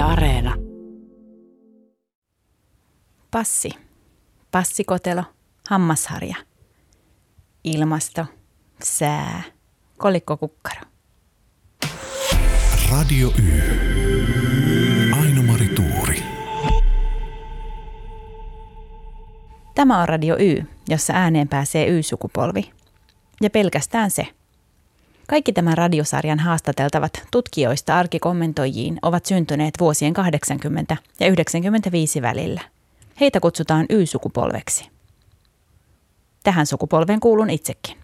Yle Areena. Passi, passikotelo, hammasharja, ilmasto, sää, kolikkokukkaro. Radio Y. Aino-Mari Tuuri. Tämä on Radio Y, jossa ääneen pääsee Y-sukupolvi. Ja pelkästään se. Kaikki tämän radiosarjan haastateltavat tutkijoista arkikommentoijiin ovat syntyneet vuosien 80 ja 95 välillä. Heitä kutsutaan Y-sukupolveksi. Tähän sukupolven kuulun itsekin.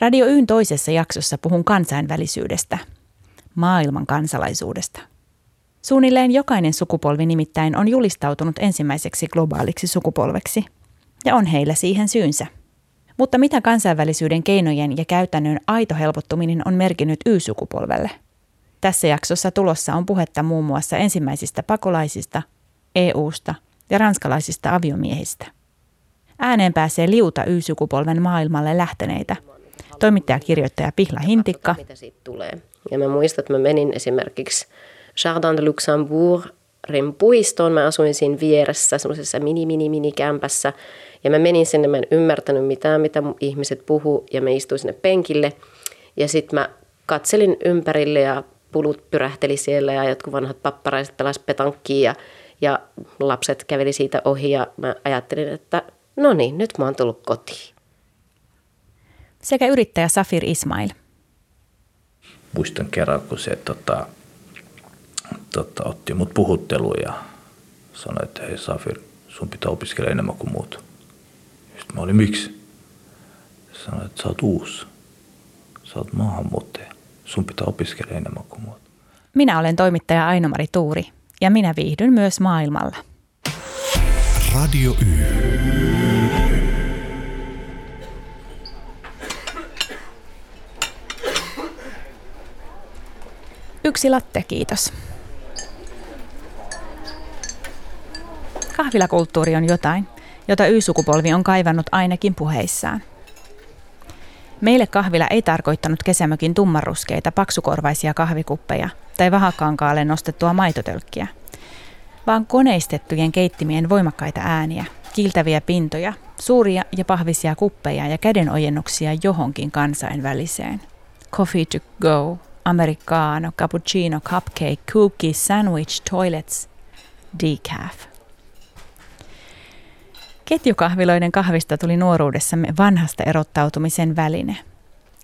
Radio Yn toisessa jaksossa puhun kansainvälisyydestä, maailman kansalaisuudesta. Suunnilleen jokainen sukupolvi nimittäin on julistautunut ensimmäiseksi globaaliksi sukupolveksi, ja on heillä siihen syynsä. Mutta mitä kansainvälisyyden keinojen ja käytännön aito helpottuminen on merkinnyt Y-sukupolvelle? Tässä jaksossa tulossa on puhetta muun muassa ensimmäisistä pakolaisista, EUsta ja ranskalaisista aviomiehistä. Ääneen pääsee liuta Y-sukupolven maailmalle lähteneitä. Toimittaja-kirjoittaja Pihla Hintikka. Mitä siitä tulee. Ja mä muistan, että mä menin esimerkiksi Jardin de Luxembourg puistoon. Mä asuin siinä vieressä, semmoisessa mini, mini, mini kämpässä. Ja mä menin sinne, mä en ymmärtänyt mitään, mitä ihmiset puhuu, ja mä istuin sinne penkille. Ja sitten mä katselin ympärille ja pulut pyrähteli siellä ja jotkut vanhat papparaiset pelas petankkiin ja, ja lapset käveli siitä ohi ja mä ajattelin, että no niin, nyt mä oon tullut kotiin. Sekä yrittäjä Safir Ismail. Muistan kerran, kun se tota, tota, otti mut puhutteluun ja sanoi, että hei Safir, sun pitää opiskella enemmän kuin muut. Mä olin, miksi? Sanoin, että sä oot uusi. Sä oot maahanmuuttaja. Sun pitää opiskella enemmän kuin muut. Minä olen toimittaja Ainomari Tuuri ja minä viihdyn myös maailmalla. Radio Y. Yksi latte, kiitos. Kahvilakulttuuri on jotain, jota Y-sukupolvi on kaivannut ainakin puheissaan. Meille kahvila ei tarkoittanut kesämökin tummaruskeita paksukorvaisia kahvikuppeja tai vahakankaalle nostettua maitotölkkiä, vaan koneistettujen keittimien voimakkaita ääniä, kiiltäviä pintoja, suuria ja pahvisia kuppeja ja kädenojennuksia johonkin kansainväliseen. Coffee to go, americano, cappuccino, cupcake, cookie, sandwich, toilets, decaf. Ketjukahviloiden kahvista tuli nuoruudessamme vanhasta erottautumisen väline.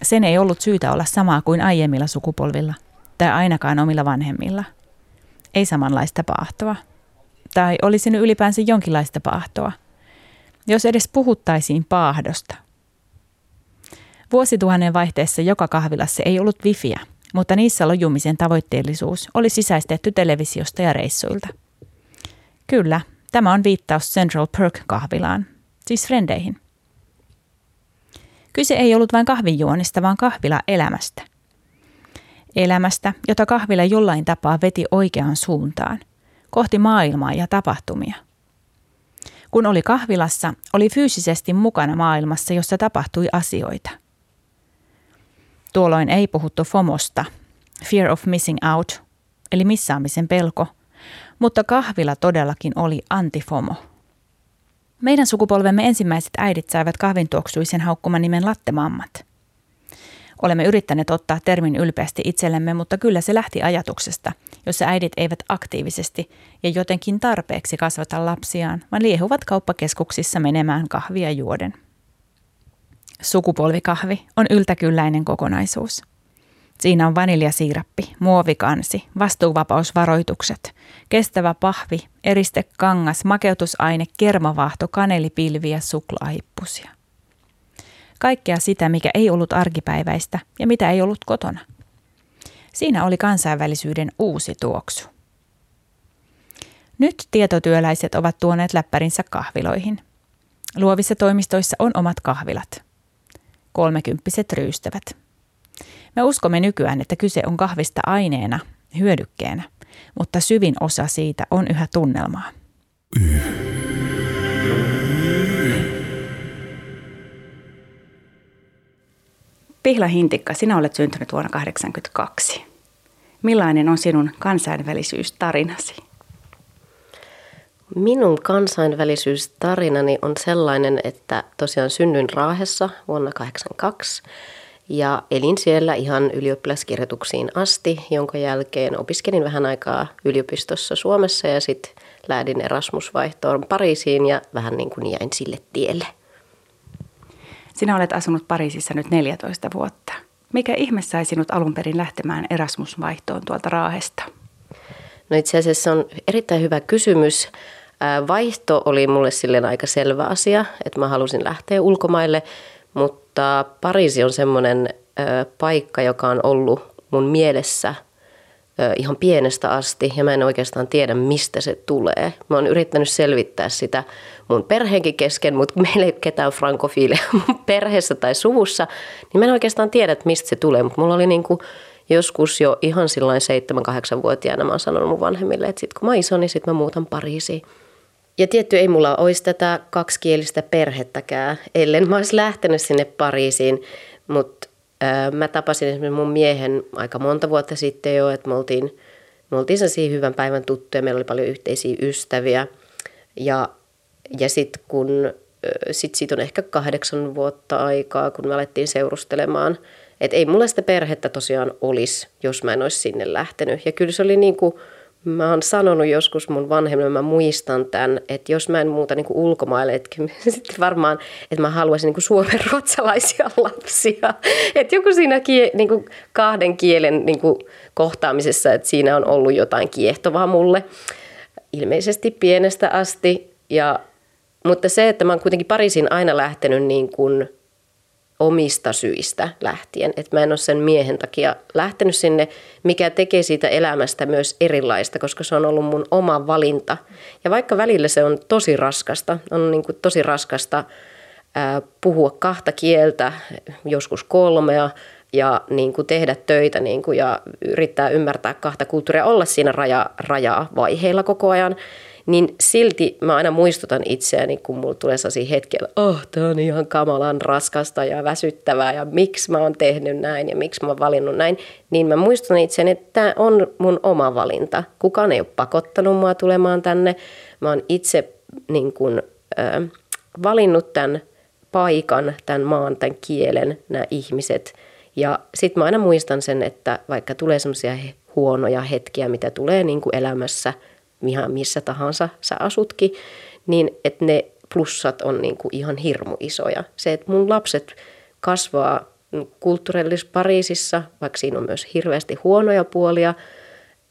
Sen ei ollut syytä olla samaa kuin aiemmilla sukupolvilla, tai ainakaan omilla vanhemmilla. Ei samanlaista paahtoa. Tai olisi nyt ylipäänsä jonkinlaista paahtoa. Jos edes puhuttaisiin paahdosta. Vuosituhannen vaihteessa joka kahvilassa ei ollut wifiä, mutta niissä lojumisen tavoitteellisuus oli sisäistetty televisiosta ja reissuilta. Kyllä, Tämä on viittaus Central Perk-kahvilaan, siis frendeihin. Kyse ei ollut vain kahvijuonista, vaan kahvila elämästä. Elämästä, jota kahvila jollain tapaa veti oikeaan suuntaan, kohti maailmaa ja tapahtumia. Kun oli kahvilassa, oli fyysisesti mukana maailmassa, jossa tapahtui asioita. Tuolloin ei puhuttu FOMosta, fear of missing out, eli missaamisen pelko – mutta kahvila todellakin oli antifomo. Meidän sukupolvemme ensimmäiset äidit saivat kahvintuoksuisen haukkuman nimen lattemammat. Olemme yrittäneet ottaa termin ylpeästi itsellemme, mutta kyllä se lähti ajatuksesta, jossa äidit eivät aktiivisesti ja jotenkin tarpeeksi kasvata lapsiaan, vaan liehuvat kauppakeskuksissa menemään kahvia juoden. Sukupolvikahvi on yltäkylläinen kokonaisuus – Siinä on vaniljasiirappi, muovikansi, vastuuvapausvaroitukset, kestävä pahvi, eristekangas, makeutusaine, kermavahto, kanelipilvi ja suklaahippusia. Kaikkea sitä, mikä ei ollut arkipäiväistä ja mitä ei ollut kotona. Siinä oli kansainvälisyyden uusi tuoksu. Nyt tietotyöläiset ovat tuoneet läppärinsä kahviloihin. Luovissa toimistoissa on omat kahvilat. Kolmekymppiset ryystävät – me uskomme nykyään, että kyse on kahvista aineena, hyödykkeenä, mutta syvin osa siitä on yhä tunnelmaa. Pihla Hintikka, sinä olet syntynyt vuonna 1982. Millainen on sinun kansainvälisyystarinasi? Minun kansainvälisyystarinani on sellainen, että tosiaan synnyin Raahessa vuonna 1982 ja elin siellä ihan ylioppilaskirjoituksiin asti, jonka jälkeen opiskelin vähän aikaa yliopistossa Suomessa ja sitten lähdin Erasmus-vaihtoon Pariisiin ja vähän niin kuin jäin sille tielle. Sinä olet asunut Pariisissa nyt 14 vuotta. Mikä ihme sai sinut alun perin lähtemään Erasmus-vaihtoon tuolta Raahesta? No itse asiassa on erittäin hyvä kysymys. Vaihto oli mulle silleen aika selvä asia, että mä halusin lähteä ulkomaille, mutta Pariisi on semmoinen paikka, joka on ollut mun mielessä – ihan pienestä asti ja mä en oikeastaan tiedä, mistä se tulee. Mä oon yrittänyt selvittää sitä mun perheenkin kesken, mutta meillä ei ketään frankofiileja mun perheessä tai suvussa, niin mä en oikeastaan tiedä, että mistä se tulee. Mutta mulla oli niin kuin joskus jo ihan sillain 7-8-vuotiaana mä oon sanonut mun vanhemmille, että sit kun mä oon iso, niin sit mä muutan Pariisiin. Ja tietty ei mulla olisi tätä kaksikielistä perhettäkään, ellen mä olisi lähtenyt sinne Pariisiin, mutta Mä tapasin esimerkiksi mun miehen aika monta vuotta sitten jo, että me oltiin, me oltiin sellaisia hyvän päivän tuttuja, meillä oli paljon yhteisiä ystäviä. Ja, ja sitten kun, sit siitä on ehkä kahdeksan vuotta aikaa, kun me alettiin seurustelemaan, että ei mulla sitä perhettä tosiaan olisi, jos mä en olisi sinne lähtenyt. Ja kyllä se oli niin kuin, Mä oon sanonut joskus mun vanhemmille, mä muistan tämän, että jos mä en muuta niin ulkomaille, että sitten varmaan, että mä haluaisin niin suomen ruotsalaisia lapsia. Että joku siinä kie, niin kuin kahden kielen niin kuin kohtaamisessa, että siinä on ollut jotain kiehtovaa mulle. Ilmeisesti pienestä asti. Ja, mutta se, että mä oon kuitenkin Pariisin aina lähtenyt niin kuin omista syistä lähtien. Että mä en ole sen miehen takia lähtenyt sinne, mikä tekee siitä elämästä myös erilaista, koska se on ollut mun oma valinta. Ja vaikka välillä se on tosi raskasta, on niin kuin tosi raskasta puhua kahta kieltä, joskus kolmea, ja niin kuin tehdä töitä niin kuin, ja yrittää ymmärtää kahta kulttuuria, olla siinä raja, rajaa vaiheilla koko ajan – niin silti mä aina muistutan itseäni, kun mulla tulee sellaisia hetkiä, että oh, tämä on ihan kamalan raskasta ja väsyttävää ja miksi mä oon tehnyt näin ja miksi mä oon valinnut näin, niin mä muistutan itseäni, että tämä on mun oma valinta. Kukaan ei ole pakottanut mua tulemaan tänne. Mä oon itse niin kun, äh, valinnut tämän paikan, tämän maan, tämän kielen, nämä ihmiset. Ja sitten mä aina muistan sen, että vaikka tulee semmoisia huonoja hetkiä, mitä tulee niin kuin elämässä – ihan missä tahansa sä asutkin, niin että ne plussat on niin kuin ihan hirmu isoja. Se, että mun lapset kasvaa kulttuurillisessa Pariisissa, vaikka siinä on myös hirveästi huonoja puolia,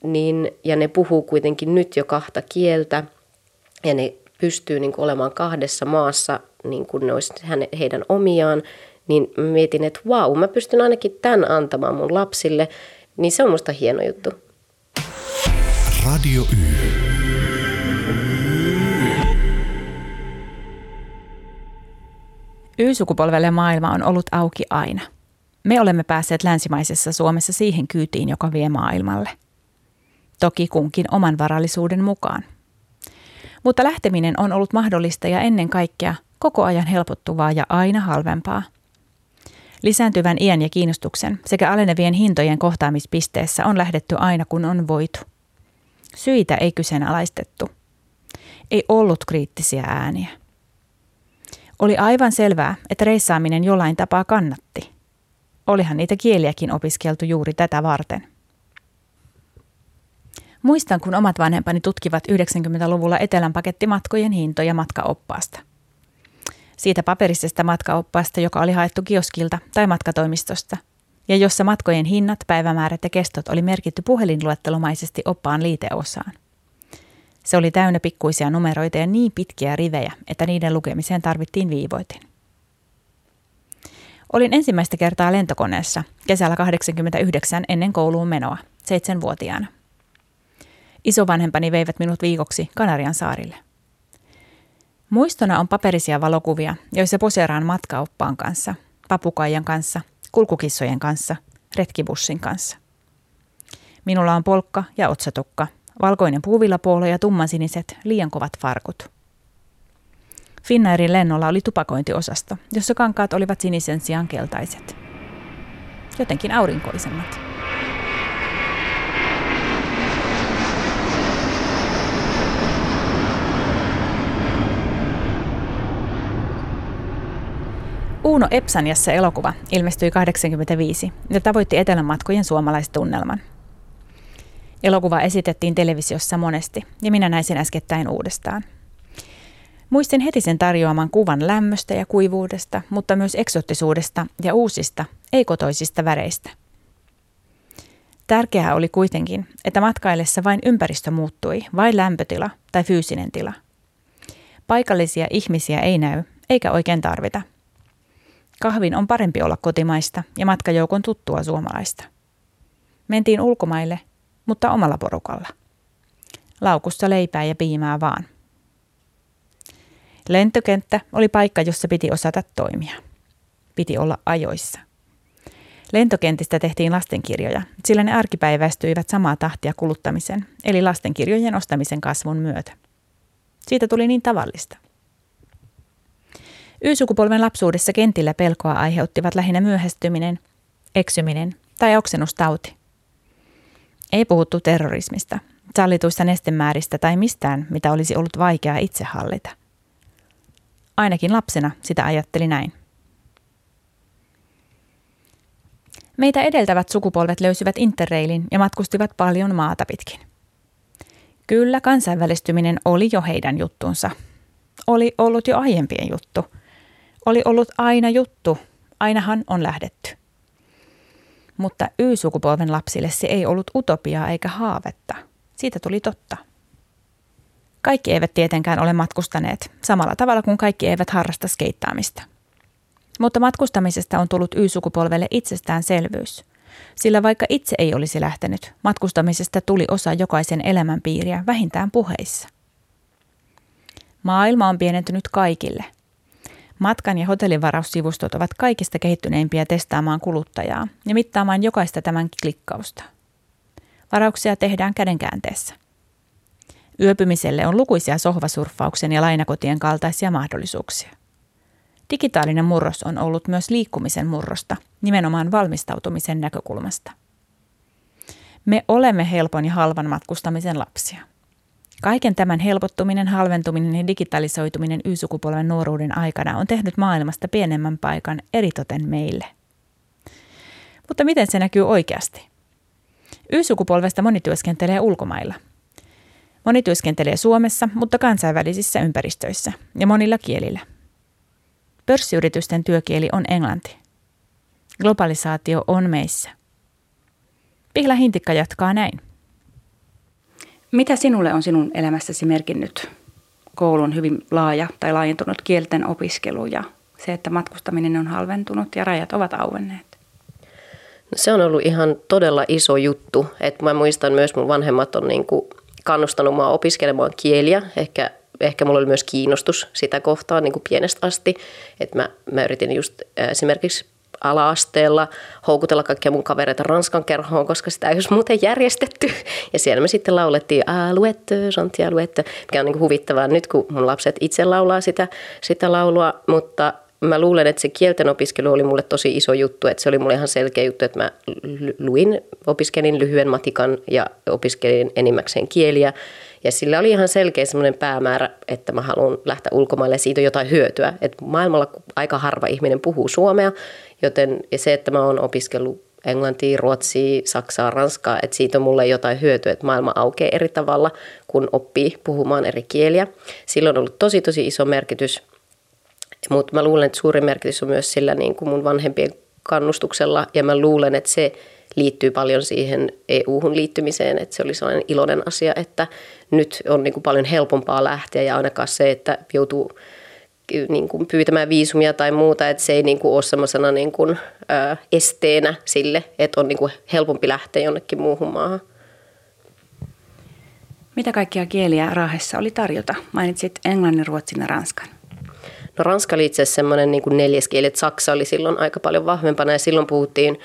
niin, ja ne puhuu kuitenkin nyt jo kahta kieltä, ja ne pystyy niin kuin olemaan kahdessa maassa, niin kuin ne olisi heidän omiaan, niin mietin, että vau, mä pystyn ainakin tämän antamaan mun lapsille, niin se on musta hieno juttu. Radio Y. Y-sukupolvelle maailma on ollut auki aina. Me olemme päässeet länsimaisessa Suomessa siihen kyytiin, joka vie maailmalle. Toki kunkin oman varallisuuden mukaan. Mutta lähteminen on ollut mahdollista ja ennen kaikkea koko ajan helpottuvaa ja aina halvempaa. Lisääntyvän iän ja kiinnostuksen sekä alenevien hintojen kohtaamispisteessä on lähdetty aina kun on voitu. Syitä ei kyseenalaistettu. Ei ollut kriittisiä ääniä. Oli aivan selvää, että reissaaminen jollain tapaa kannatti. Olihan niitä kieliäkin opiskeltu juuri tätä varten. Muistan, kun omat vanhempani tutkivat 90-luvulla etelän pakettimatkojen hintoja matkaoppaasta. Siitä paperisesta matkaoppaasta, joka oli haettu kioskilta tai matkatoimistosta, ja jossa matkojen hinnat, päivämäärät ja kestot oli merkitty puhelinluettelomaisesti oppaan liiteosaan. Se oli täynnä pikkuisia numeroita ja niin pitkiä rivejä, että niiden lukemiseen tarvittiin viivoitin. Olin ensimmäistä kertaa lentokoneessa kesällä 89 ennen kouluun menoa, seitsemänvuotiaana. Isovanhempani veivät minut viikoksi Kanarian saarille. Muistona on paperisia valokuvia, joissa poseeraan matkaoppaan kanssa, papukaijan kanssa, kulkukissojen kanssa, retkibussin kanssa. Minulla on polkka ja otsatukka, valkoinen puuvillapuolo ja tummansiniset, liian kovat farkut. Finnairin lennolla oli tupakointiosasto, jossa kankaat olivat sinisen sijaan keltaiset. Jotenkin aurinkoisemmat. Uuno Epsaniassa elokuva ilmestyi 1985 ja tavoitti etelämatkojen suomalaistunnelman – Elokuva esitettiin televisiossa monesti ja minä näin sen äskettäin uudestaan. Muistin heti sen tarjoaman kuvan lämmöstä ja kuivuudesta, mutta myös eksottisuudesta ja uusista, ei-kotoisista väreistä. Tärkeää oli kuitenkin, että matkaillessa vain ympäristö muuttui, vain lämpötila tai fyysinen tila. Paikallisia ihmisiä ei näy, eikä oikein tarvita – Kahvin on parempi olla kotimaista ja matkajoukon tuttua suomalaista. Mentiin ulkomaille, mutta omalla porukalla. Laukussa leipää ja piimää vaan. Lentokenttä oli paikka, jossa piti osata toimia. Piti olla ajoissa. Lentokentistä tehtiin lastenkirjoja, sillä ne arkipäiväistyivät samaa tahtia kuluttamisen, eli lastenkirjojen ostamisen kasvun myötä. Siitä tuli niin tavallista. Y-sukupolven lapsuudessa kentillä pelkoa aiheuttivat lähinnä myöhästyminen, eksyminen tai oksennustauti. Ei puhuttu terrorismista, sallituista nestemääristä tai mistään, mitä olisi ollut vaikea itse hallita. Ainakin lapsena sitä ajatteli näin. Meitä edeltävät sukupolvet löysivät interreilin ja matkustivat paljon maata pitkin. Kyllä kansainvälistyminen oli jo heidän juttunsa. Oli ollut jo aiempien juttu – oli ollut aina juttu, ainahan on lähdetty. Mutta Y-sukupolven lapsille se ei ollut utopiaa eikä haavetta. Siitä tuli totta. Kaikki eivät tietenkään ole matkustaneet, samalla tavalla kuin kaikki eivät harrasta skeittaamista. Mutta matkustamisesta on tullut Y-sukupolvelle itsestäänselvyys. Sillä vaikka itse ei olisi lähtenyt, matkustamisesta tuli osa jokaisen elämänpiiriä vähintään puheissa. Maailma on pienentynyt kaikille – Matkan- ja hotellivaraussivustot ovat kaikista kehittyneimpiä testaamaan kuluttajaa ja mittaamaan jokaista tämän klikkausta. Varauksia tehdään kädenkäänteessä. Yöpymiselle on lukuisia sohvasurffauksen ja lainakotien kaltaisia mahdollisuuksia. Digitaalinen murros on ollut myös liikkumisen murrosta, nimenomaan valmistautumisen näkökulmasta. Me olemme helpon ja halvan matkustamisen lapsia. Kaiken tämän helpottuminen, halventuminen ja digitalisoituminen Y-sukupolven nuoruuden aikana on tehnyt maailmasta pienemmän paikan eritoten meille. Mutta miten se näkyy oikeasti? Y-sukupolvesta moni työskentelee ulkomailla. Moni työskentelee Suomessa, mutta kansainvälisissä ympäristöissä ja monilla kielillä. Pörssiyritysten työkieli on englanti. Globalisaatio on meissä. Pihla Hintikka jatkaa näin. Mitä sinulle on sinun elämässäsi merkinnyt koulun hyvin laaja tai laajentunut kielten opiskelu ja se, että matkustaminen on halventunut ja rajat ovat auenneet? No se on ollut ihan todella iso juttu. Et mä muistan myös, mun vanhemmat on niinku kannustanut mua opiskelemaan kieliä. Ehkä, ehkä mulla oli myös kiinnostus sitä kohtaa niin kuin pienestä asti. Et mä, mä yritin just esimerkiksi ala-asteella houkutella kaikkia mun kavereita Ranskan kerhoon, koska sitä ei olisi muuten järjestetty. Ja siellä me sitten laulettiin Alouette, Chanty Alouette, mikä on niin huvittavaa nyt, kun mun lapset itse laulaa sitä, sitä laulua, mutta mä luulen, että se kielten opiskelu oli mulle tosi iso juttu, että se oli mulle ihan selkeä juttu, että mä luin, opiskelin lyhyen matikan ja opiskelin enimmäkseen kieliä. Ja sillä oli ihan selkeä semmoinen päämäärä, että mä haluan lähteä ulkomaille ja siitä jotain hyötyä. Että maailmalla aika harva ihminen puhuu suomea, joten se, että mä oon opiskellut englantia, ruotsia, saksaa, ranskaa, että siitä on mulle jotain hyötyä, että maailma aukeaa eri tavalla, kun oppii puhumaan eri kieliä. Sillä on ollut tosi tosi iso merkitys, mutta mä luulen, että suuri merkitys on myös sillä niin kuin mun vanhempien kannustuksella, ja mä luulen, että se liittyy paljon siihen EU-hun liittymiseen, että se oli sellainen iloinen asia, että nyt on niin kuin paljon helpompaa lähteä ja ainakaan se, että joutuu niin kuin pyytämään viisumia tai muuta, että se ei niin kuin ole semmoisena niin kuin, ää, esteenä sille, että on niin kuin helpompi lähteä jonnekin muuhun maahan. Mitä kaikkia kieliä Raahessa oli tarjota? Mainitsit englannin, ruotsin ja ranskan. No ranska oli itse asiassa semmoinen niin neljäs kieli, että saksa oli silloin aika paljon vahvempana ja silloin puhuttiin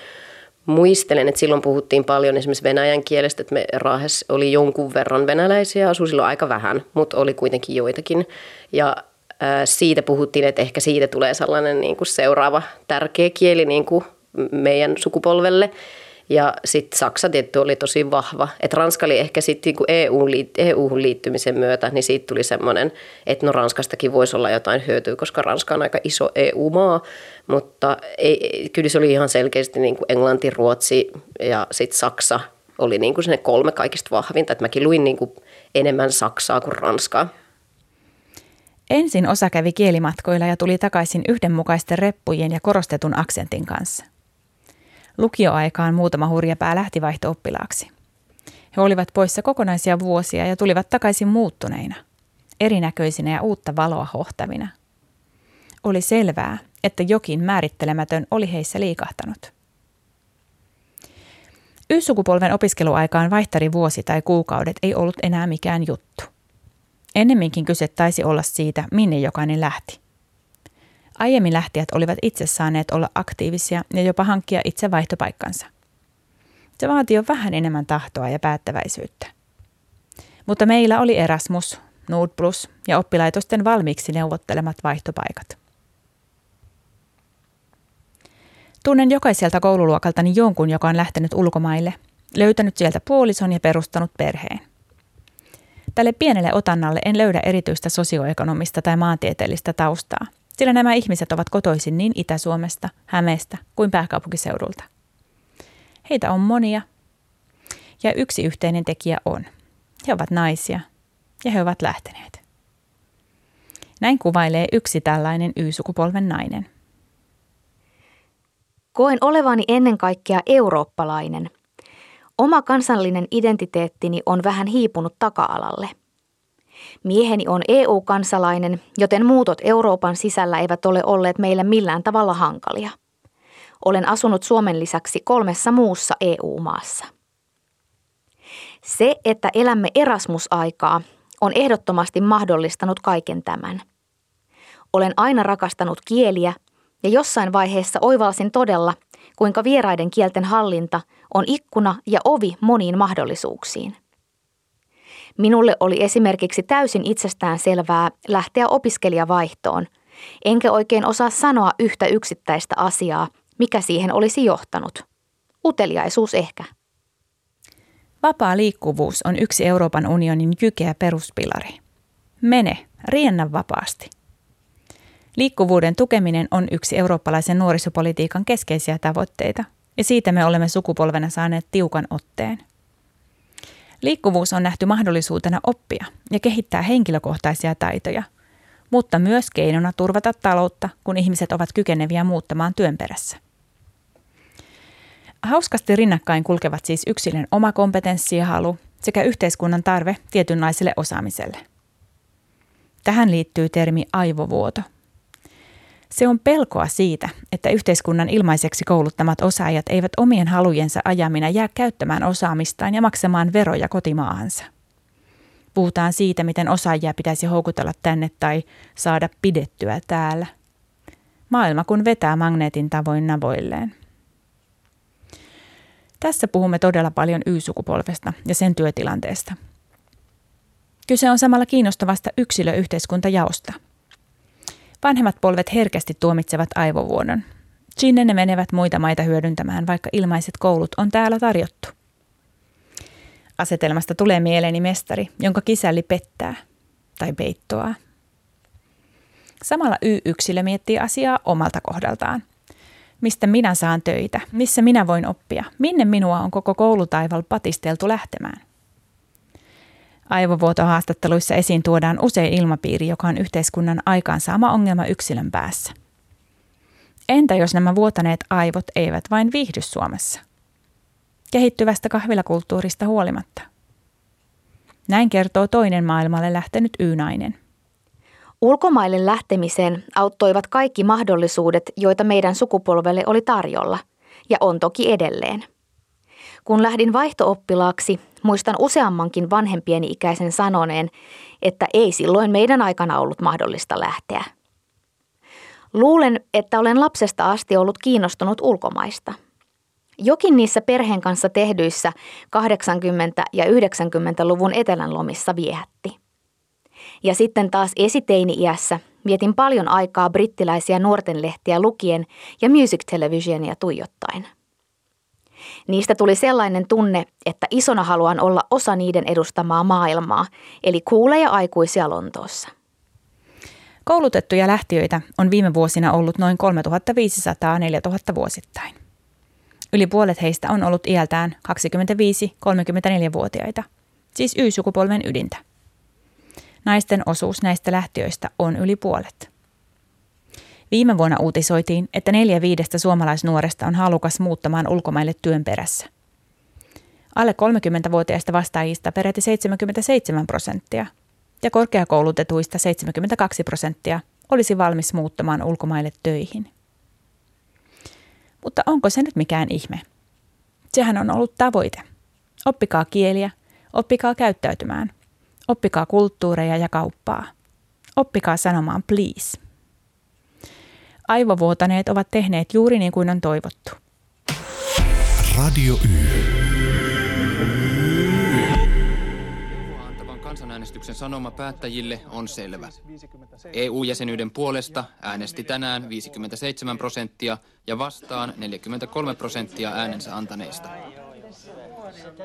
muistelen, että silloin puhuttiin paljon esimerkiksi venäjän kielestä, että me Raahes oli jonkun verran venäläisiä, asui silloin aika vähän, mutta oli kuitenkin joitakin. Ja siitä puhuttiin, että ehkä siitä tulee sellainen niin kuin seuraava tärkeä kieli niin kuin meidän sukupolvelle. Ja sitten Saksa tietty oli tosi vahva. Että Ranska oli ehkä sitten niin EU, EU-hun liittymisen myötä, niin siitä tuli semmoinen, että no Ranskastakin voisi olla jotain hyötyä, koska Ranska on aika iso EU-maa. Mutta ei, kyllä se oli ihan selkeästi niin kuin Englanti, Ruotsi ja sitten Saksa oli niin kuin ne kolme kaikista vahvinta. Että mäkin luin niin kuin enemmän Saksaa kuin Ranskaa. Ensin osa kävi kielimatkoilla ja tuli takaisin yhdenmukaisten reppujen ja korostetun aksentin kanssa. Lukioaikaan muutama hurjapää lähti vaihto-oppilaaksi. He olivat poissa kokonaisia vuosia ja tulivat takaisin muuttuneina, erinäköisinä ja uutta valoa hohtavina. Oli selvää, että jokin määrittelemätön oli heissä liikahtanut. Y-sukupolven opiskeluaikaan vaihtari vuosi tai kuukaudet ei ollut enää mikään juttu. Ennemminkin kyse taisi olla siitä, minne jokainen lähti. Aiemmin lähtijät olivat itse saaneet olla aktiivisia ja jopa hankkia itse vaihtopaikkansa. Se vaatii jo vähän enemmän tahtoa ja päättäväisyyttä. Mutta meillä oli Erasmus, Nord Plus ja oppilaitosten valmiiksi neuvottelemat vaihtopaikat. Tunnen jokaiselta koululuokaltani jonkun, joka on lähtenyt ulkomaille, löytänyt sieltä puolison ja perustanut perheen. Tälle pienelle otannalle en löydä erityistä sosioekonomista tai maantieteellistä taustaa, sillä nämä ihmiset ovat kotoisin niin Itä-Suomesta, Hämeestä kuin pääkaupunkiseudulta. Heitä on monia ja yksi yhteinen tekijä on. He ovat naisia ja he ovat lähteneet. Näin kuvailee yksi tällainen Y-sukupolven nainen. Koen olevani ennen kaikkea eurooppalainen – Oma kansallinen identiteettini on vähän hiipunut taka-alalle. Mieheni on EU-kansalainen, joten muutot Euroopan sisällä eivät ole olleet meille millään tavalla hankalia. Olen asunut Suomen lisäksi kolmessa muussa EU-maassa. Se, että elämme Erasmus-aikaa, on ehdottomasti mahdollistanut kaiken tämän. Olen aina rakastanut kieliä ja jossain vaiheessa oivalsin todella, kuinka vieraiden kielten hallinta on ikkuna ja ovi moniin mahdollisuuksiin. Minulle oli esimerkiksi täysin itsestään selvää lähteä opiskelijavaihtoon, enkä oikein osaa sanoa yhtä yksittäistä asiaa, mikä siihen olisi johtanut. Uteliaisuus ehkä. Vapaa liikkuvuus on yksi Euroopan unionin jykeä peruspilari. Mene, riennä vapaasti. Liikkuvuuden tukeminen on yksi eurooppalaisen nuorisopolitiikan keskeisiä tavoitteita, ja siitä me olemme sukupolvena saaneet tiukan otteen. Liikkuvuus on nähty mahdollisuutena oppia ja kehittää henkilökohtaisia taitoja, mutta myös keinona turvata taloutta, kun ihmiset ovat kykeneviä muuttamaan työn perässä. Hauskasti rinnakkain kulkevat siis yksilön oma kompetenssi ja halu sekä yhteiskunnan tarve tietynlaiselle osaamiselle. Tähän liittyy termi aivovuoto – se on pelkoa siitä, että yhteiskunnan ilmaiseksi kouluttamat osaajat eivät omien halujensa ajamina jää käyttämään osaamistaan ja maksamaan veroja kotimaahansa. Puhutaan siitä, miten osaajia pitäisi houkutella tänne tai saada pidettyä täällä. Maailma kun vetää magneetin tavoin navoilleen. Tässä puhumme todella paljon Y-sukupolvesta ja sen työtilanteesta. Kyse on samalla kiinnostavasta yksilöyhteiskuntajaosta – Vanhemmat polvet herkästi tuomitsevat aivovuodon. Sinne ne menevät muita maita hyödyntämään, vaikka ilmaiset koulut on täällä tarjottu. Asetelmasta tulee mieleeni mestari, jonka kisälli pettää tai peittoaa. Samalla Y-yksilö miettii asiaa omalta kohdaltaan. Mistä minä saan töitä? Missä minä voin oppia? Minne minua on koko koulutaival patisteltu lähtemään? Aivovuotohaastatteluissa esiin tuodaan usein ilmapiiri, joka on yhteiskunnan aikaansaama ongelma yksilön päässä. Entä jos nämä vuotaneet aivot eivät vain viihdy Suomessa? Kehittyvästä kahvilakulttuurista huolimatta. Näin kertoo toinen maailmalle lähtenyt Y-nainen. Ulkomaille lähtemiseen auttoivat kaikki mahdollisuudet, joita meidän sukupolvelle oli tarjolla, ja on toki edelleen. Kun lähdin vaihtooppilaaksi, muistan useammankin vanhempieni ikäisen sanoneen, että ei silloin meidän aikana ollut mahdollista lähteä. Luulen, että olen lapsesta asti ollut kiinnostunut ulkomaista. Jokin niissä perheen kanssa tehdyissä 80- ja 90-luvun etelän lomissa viehätti. Ja sitten taas esiteini-iässä vietin paljon aikaa brittiläisiä nuortenlehtiä lukien ja music televisionia tuijottaen. Niistä tuli sellainen tunne, että isona haluan olla osa niiden edustamaa maailmaa, eli kuuleja aikuisia Lontoossa. Koulutettuja lähtiöitä on viime vuosina ollut noin 3500-4000 vuosittain. Yli puolet heistä on ollut iältään 25-34-vuotiaita, siis Y-sukupolven ydintä. Naisten osuus näistä lähtiöistä on yli puolet. Viime vuonna uutisoitiin, että neljä viidestä suomalaisnuoresta on halukas muuttamaan ulkomaille työn perässä. Alle 30-vuotiaista vastaajista peräti 77 prosenttia ja korkeakoulutetuista 72 prosenttia olisi valmis muuttamaan ulkomaille töihin. Mutta onko se nyt mikään ihme? Sehän on ollut tavoite. Oppikaa kieliä, oppikaa käyttäytymään, oppikaa kulttuureja ja kauppaa. Oppikaa sanomaan please. Aivovuotaneet ovat tehneet juuri niin kuin on toivottu. Radio Y. kansanäänestyksen sanoma päättäjille on selvä. EU-jäsenyyden puolesta äänesti tänään 57 prosenttia ja vastaan 43 prosenttia äänensä antaneista.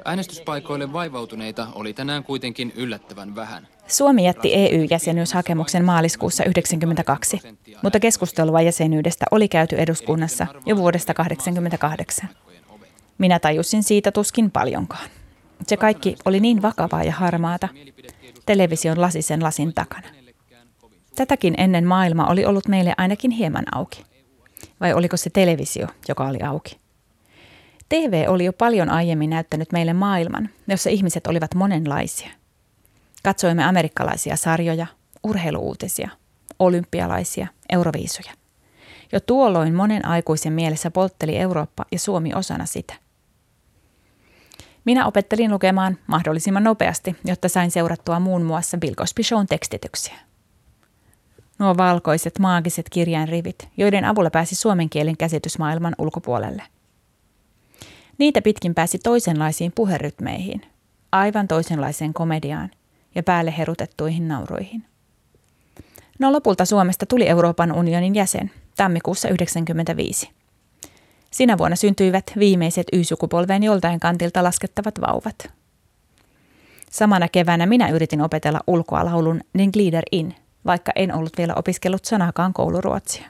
Äänestyspaikoille vaivautuneita oli tänään kuitenkin yllättävän vähän. Suomi jätti EU-jäsenyyshakemuksen maaliskuussa 1992, mutta keskustelua jäsenyydestä oli käyty eduskunnassa jo vuodesta 1988. Minä tajusin siitä tuskin paljonkaan. Se kaikki oli niin vakavaa ja harmaata, television lasisen lasin takana. Tätäkin ennen maailma oli ollut meille ainakin hieman auki. Vai oliko se televisio, joka oli auki? TV oli jo paljon aiemmin näyttänyt meille maailman, jossa ihmiset olivat monenlaisia. Katsoimme amerikkalaisia sarjoja, urheiluuutisia, olympialaisia, euroviisuja. Jo tuolloin monen aikuisen mielessä poltteli Eurooppa ja Suomi osana sitä. Minä opettelin lukemaan mahdollisimman nopeasti, jotta sain seurattua muun muassa Bill Cosby Shown tekstityksiä. Nuo valkoiset maagiset kirjainrivit, joiden avulla pääsi suomen kielen käsitysmaailman ulkopuolelle – Niitä pitkin pääsi toisenlaisiin puherytmeihin, aivan toisenlaiseen komediaan ja päälle herutettuihin nauruihin. No lopulta Suomesta tuli Euroopan unionin jäsen tammikuussa 1995. Sinä vuonna syntyivät viimeiset Y-sukupolven joltain kantilta laskettavat vauvat. Samana keväänä minä yritin opetella ulkoa laulun Den glider in, vaikka en ollut vielä opiskellut sanakaan kouluruotsia.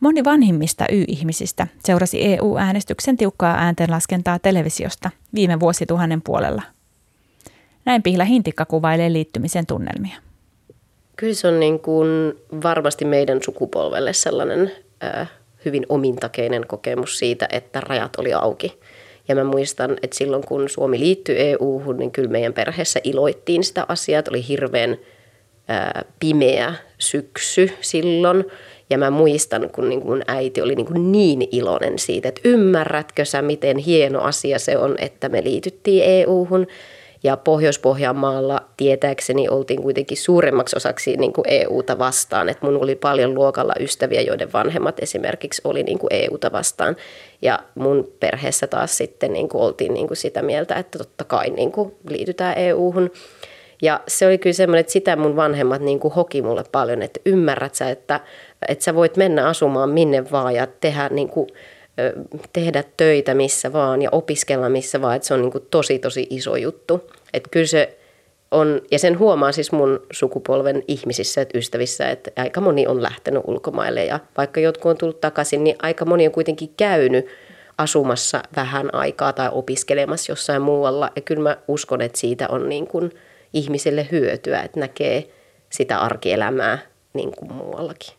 Moni vanhimmista Y-ihmisistä seurasi EU-äänestyksen tiukkaa ääntenlaskentaa televisiosta viime vuosituhannen puolella. Näin Pihla Hintikka kuvailee liittymisen tunnelmia. Kyllä se on niin kuin varmasti meidän sukupolvelle sellainen äh, hyvin omintakeinen kokemus siitä, että rajat oli auki. Ja mä muistan, että silloin kun Suomi liittyi EU-hun, niin kyllä meidän perheessä iloittiin sitä asiaa. Että oli hirveän äh, pimeä syksy silloin. Ja mä muistan, kun niin mun äiti oli niin, niin iloinen siitä, että ymmärrätkö sä, miten hieno asia se on, että me liityttiin EU-hun. Ja Pohjois-Pohjanmaalla tietääkseni oltiin kuitenkin suuremmaksi osaksi niin kuin EUta vastaan. Että mun oli paljon luokalla ystäviä, joiden vanhemmat esimerkiksi oli niin kuin EUta vastaan. Ja mun perheessä taas sitten niin kuin oltiin niin kuin sitä mieltä, että totta kai niin kuin liitytään EU-hun. Ja se oli kyllä semmoinen, että sitä mun vanhemmat niin kuin hoki mulle paljon, että ymmärrät sä, että, että sä voit mennä asumaan minne vaan ja tehdä, niin kuin, tehdä töitä missä vaan ja opiskella missä vaan, että se on niin kuin tosi tosi iso juttu. Että kyllä se on, ja sen huomaa siis mun sukupolven ihmisissä, että ystävissä, että aika moni on lähtenyt ulkomaille ja vaikka jotkut on tullut takaisin, niin aika moni on kuitenkin käynyt asumassa vähän aikaa tai opiskelemassa jossain muualla. Ja kyllä mä uskon, että siitä on niin kuin – ihmiselle hyötyä, että näkee sitä arkielämää niin kuin muuallakin.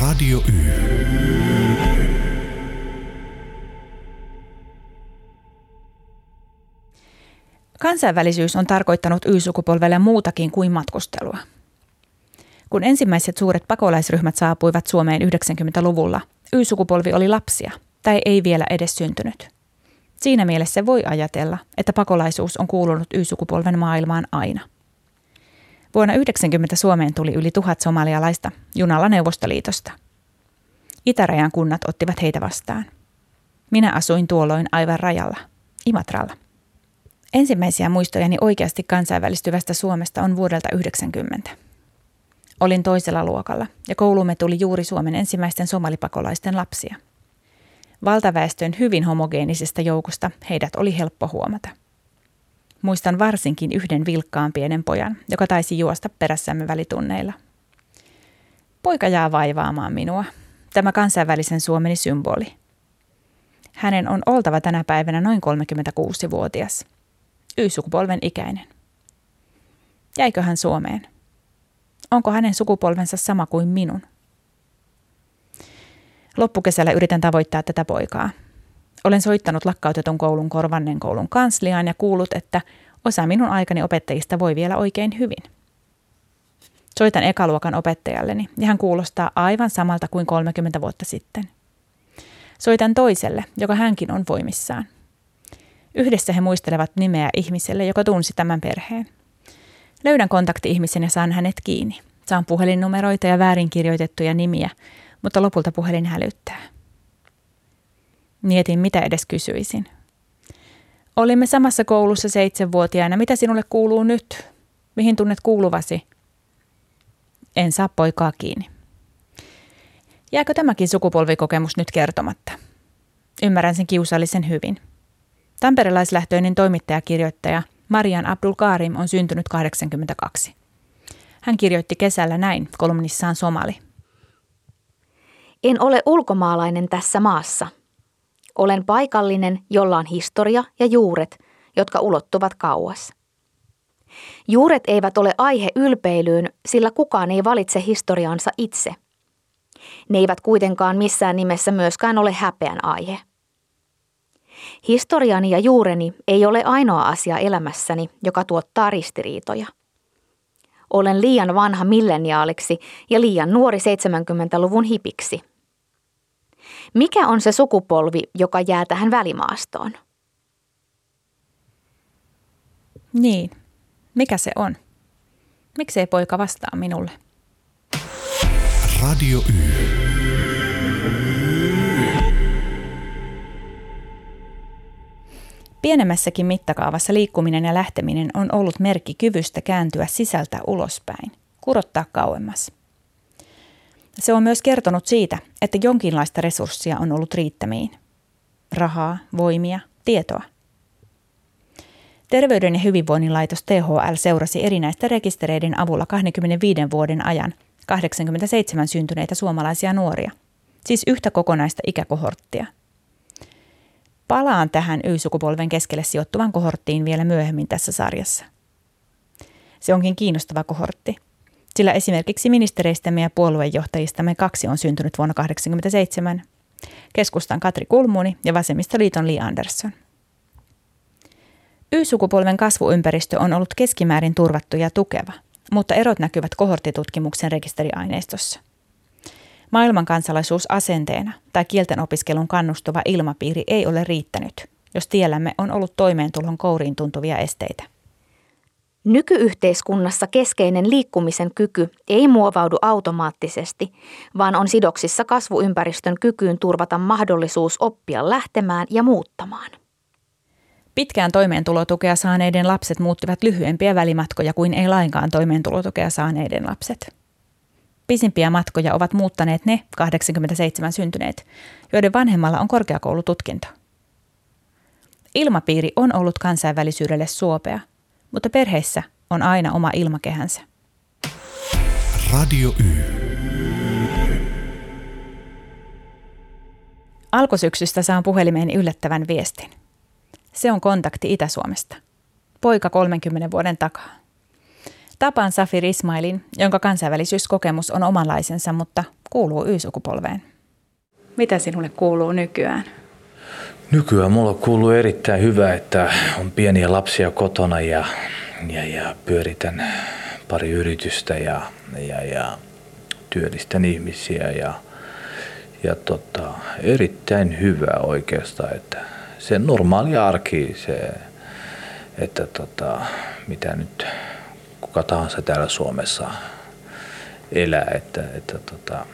Radio Y. Kansainvälisyys on tarkoittanut Y-sukupolvelle muutakin kuin matkustelua. Kun ensimmäiset suuret pakolaisryhmät saapuivat Suomeen 90-luvulla, Y-sukupolvi oli lapsia tai ei vielä edes syntynyt – Siinä mielessä voi ajatella, että pakolaisuus on kuulunut Y-sukupolven maailmaan aina. Vuonna 90 Suomeen tuli yli tuhat somalialaista junalla Neuvostoliitosta. Itärajan kunnat ottivat heitä vastaan. Minä asuin tuolloin aivan rajalla, Imatralla. Ensimmäisiä muistojani oikeasti kansainvälistyvästä Suomesta on vuodelta 90. Olin toisella luokalla ja koulumme tuli juuri Suomen ensimmäisten somalipakolaisten lapsia – Valtaväestön hyvin homogeenisesta joukosta heidät oli helppo huomata. Muistan varsinkin yhden vilkkaan pienen pojan, joka taisi juosta perässämme välitunneilla. Poika jää vaivaamaan minua. Tämä kansainvälisen Suomeni symboli. Hänen on oltava tänä päivänä noin 36-vuotias. Y-sukupolven ikäinen. Jäikö hän Suomeen? Onko hänen sukupolvensa sama kuin minun? Loppukesällä yritän tavoittaa tätä poikaa. Olen soittanut lakkautetun koulun Korvannen koulun kansliaan ja kuullut, että osa minun aikani opettajista voi vielä oikein hyvin. Soitan ekaluokan opettajalleni ja hän kuulostaa aivan samalta kuin 30 vuotta sitten. Soitan toiselle, joka hänkin on voimissaan. Yhdessä he muistelevat nimeä ihmiselle, joka tunsi tämän perheen. Löydän kontakti-ihmisen ja saan hänet kiinni. Saan puhelinnumeroita ja väärinkirjoitettuja nimiä, mutta lopulta puhelin hälyttää. Mietin, mitä edes kysyisin. Olimme samassa koulussa seitsemänvuotiaana. Mitä sinulle kuuluu nyt? Mihin tunnet kuuluvasi? En saa poikaa kiinni. Jääkö tämäkin sukupolvikokemus nyt kertomatta? Ymmärrän sen kiusallisen hyvin. Tamperelaislähtöinen toimittajakirjoittaja Marian Abdul Karim on syntynyt 82. Hän kirjoitti kesällä näin kolumnissaan Somali. En ole ulkomaalainen tässä maassa. Olen paikallinen, jolla on historia ja juuret, jotka ulottuvat kauas. Juuret eivät ole aihe ylpeilyyn, sillä kukaan ei valitse historiaansa itse. Ne eivät kuitenkaan missään nimessä myöskään ole häpeän aihe. Historiani ja juureni ei ole ainoa asia elämässäni, joka tuottaa ristiriitoja. Olen liian vanha milleniaaliksi ja liian nuori 70-luvun hipiksi. Mikä on se sukupolvi, joka jää tähän välimaastoon? Niin, mikä se on? Miksei poika vastaa minulle? Radio Y. Pienemmässäkin mittakaavassa liikkuminen ja lähteminen on ollut merkki kyvystä kääntyä sisältä ulospäin, kurottaa kauemmas. Se on myös kertonut siitä, että jonkinlaista resurssia on ollut riittämiin. Rahaa, voimia, tietoa. Terveyden ja hyvinvoinnin laitos THL seurasi erinäistä rekistereiden avulla 25 vuoden ajan 87 syntyneitä suomalaisia nuoria, siis yhtä kokonaista ikäkohorttia. Palaan tähän Y-sukupolven keskelle sijoittuvan kohorttiin vielä myöhemmin tässä sarjassa. Se onkin kiinnostava kohortti – sillä esimerkiksi ministereistämme ja puoluejohtajistamme kaksi on syntynyt vuonna 1987, keskustan Katri Kulmuni ja vasemmistoliiton Li Andersson. Y-sukupolven kasvuympäristö on ollut keskimäärin turvattu ja tukeva, mutta erot näkyvät kohorttitutkimuksen rekisteriaineistossa. Maailman kansalaisuus asenteena tai kielten opiskelun kannustava ilmapiiri ei ole riittänyt, jos tiellämme on ollut toimeentulon kouriin tuntuvia esteitä. Nykyyhteiskunnassa keskeinen liikkumisen kyky ei muovaudu automaattisesti, vaan on sidoksissa kasvuympäristön kykyyn turvata mahdollisuus oppia lähtemään ja muuttamaan. Pitkään toimeentulotukea saaneiden lapset muuttivat lyhyempiä välimatkoja kuin ei lainkaan toimeentulotukea saaneiden lapset. Pisimpiä matkoja ovat muuttaneet ne 87 syntyneet, joiden vanhemmalla on korkeakoulututkinto. Ilmapiiri on ollut kansainvälisyydelle suopea – mutta perheissä on aina oma ilmakehänsä. Radio Y. Alkusyksystä saan puhelimeen yllättävän viestin. Se on kontakti Itä-Suomesta. Poika 30 vuoden takaa. Tapaan Safir Ismailin, jonka kansainvälisyyskokemus on omanlaisensa, mutta kuuluu Y-sukupolveen. Mitä sinulle kuuluu nykyään? Nykyään mulla kuuluu erittäin hyvä, että on pieniä lapsia kotona ja, ja, ja pyöritän pari yritystä ja, ja, ja työllistän ihmisiä ja, ja tota, erittäin hyvä oikeastaan, että se normaali arki, se, että tota, mitä nyt kuka tahansa täällä Suomessa elää, että, että tota,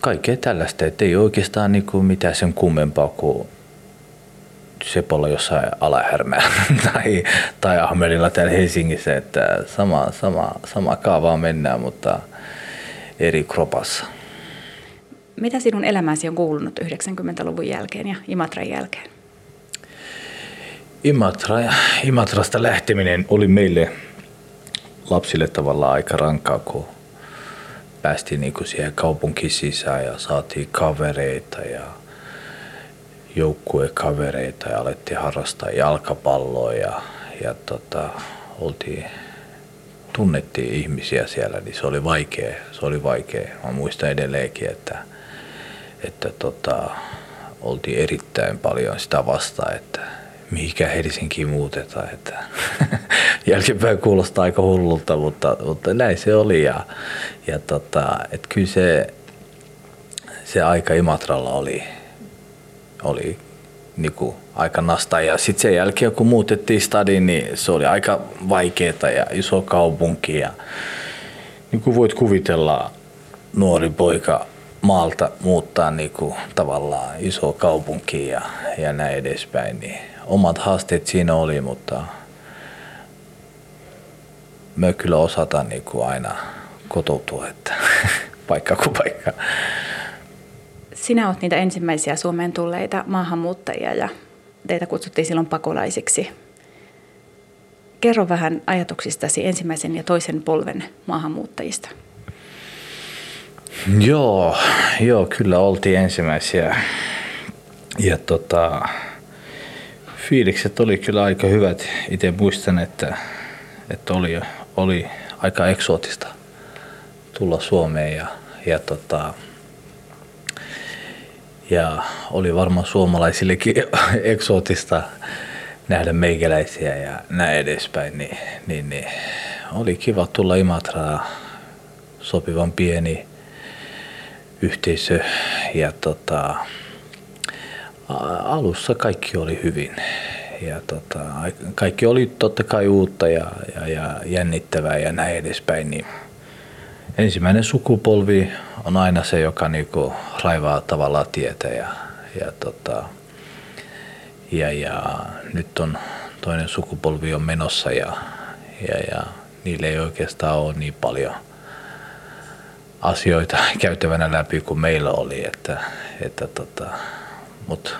kaikkea tällaista, että ei oikeastaan niin kuin mitään sen kummempaa kuin Sepolla jossain Alahärmää tai, tai Ahmelilla täällä Helsingissä, että sama, sama, sama kaavaa mennään, mutta eri kropassa. Mitä sinun elämäsi on kuulunut 90-luvun jälkeen ja Imatran jälkeen? Imatra, Imatrasta lähteminen oli meille lapsille tavallaan aika rankkaa, kun päästiin niin kuin siihen kaupunkiin sisään ja saatiin kavereita ja joukkuekavereita ja alettiin harrastaa jalkapalloa ja, ja tota, oltiin, tunnettiin ihmisiä siellä, niin se oli vaikea. Se oli vaikea. Mä muistan edelleenkin, että, että tota, oltiin erittäin paljon sitä vastaan, että mihinkä Helsinkiin muutetaan. Että jälkeenpäin kuulostaa aika hullulta, mutta, mutta näin se oli. Ja, ja tota, että kyllä se, se aika Imatralla oli, oli niin kuin aika nasta. Ja sitten sen jälkeen, kun muutettiin stadiin, niin se oli aika vaikeaa ja iso kaupunki. Ja niin kuin voit kuvitella, nuori poika maalta muuttaa niin kuin tavallaan iso kaupunki ja, ja näin edespäin, niin omat haasteet siinä oli, mutta me kyllä osataan niin kuin aina kotoutua, että paikka kuin paikka. Sinä olet niitä ensimmäisiä Suomeen tulleita maahanmuuttajia ja teitä kutsuttiin silloin pakolaisiksi. Kerro vähän ajatuksistasi ensimmäisen ja toisen polven maahanmuuttajista. Joo, joo kyllä oltiin ensimmäisiä. Ja tota, fiilikset oli kyllä aika hyvät. Itse muistan, että, että oli, oli aika eksootista tulla Suomeen ja, ja, tota, ja oli varmaan suomalaisillekin eksootista nähdä meikäläisiä ja näin edespäin, niin, niin, niin oli kiva tulla Imatraa, sopivan pieni yhteisö ja tota, alussa kaikki oli hyvin. Ja tota, kaikki oli totta kai uutta ja, ja, ja jännittävää ja näin edespäin. Niin ensimmäinen sukupolvi on aina se, joka niinku raivaa tavallaan tietä ja, ja, tota, ja, ja nyt on toinen sukupolvi on menossa ja, ja, ja niille ei oikeastaan ole niin paljon asioita käytävänä läpi kuin meillä oli, että, että tota, mutta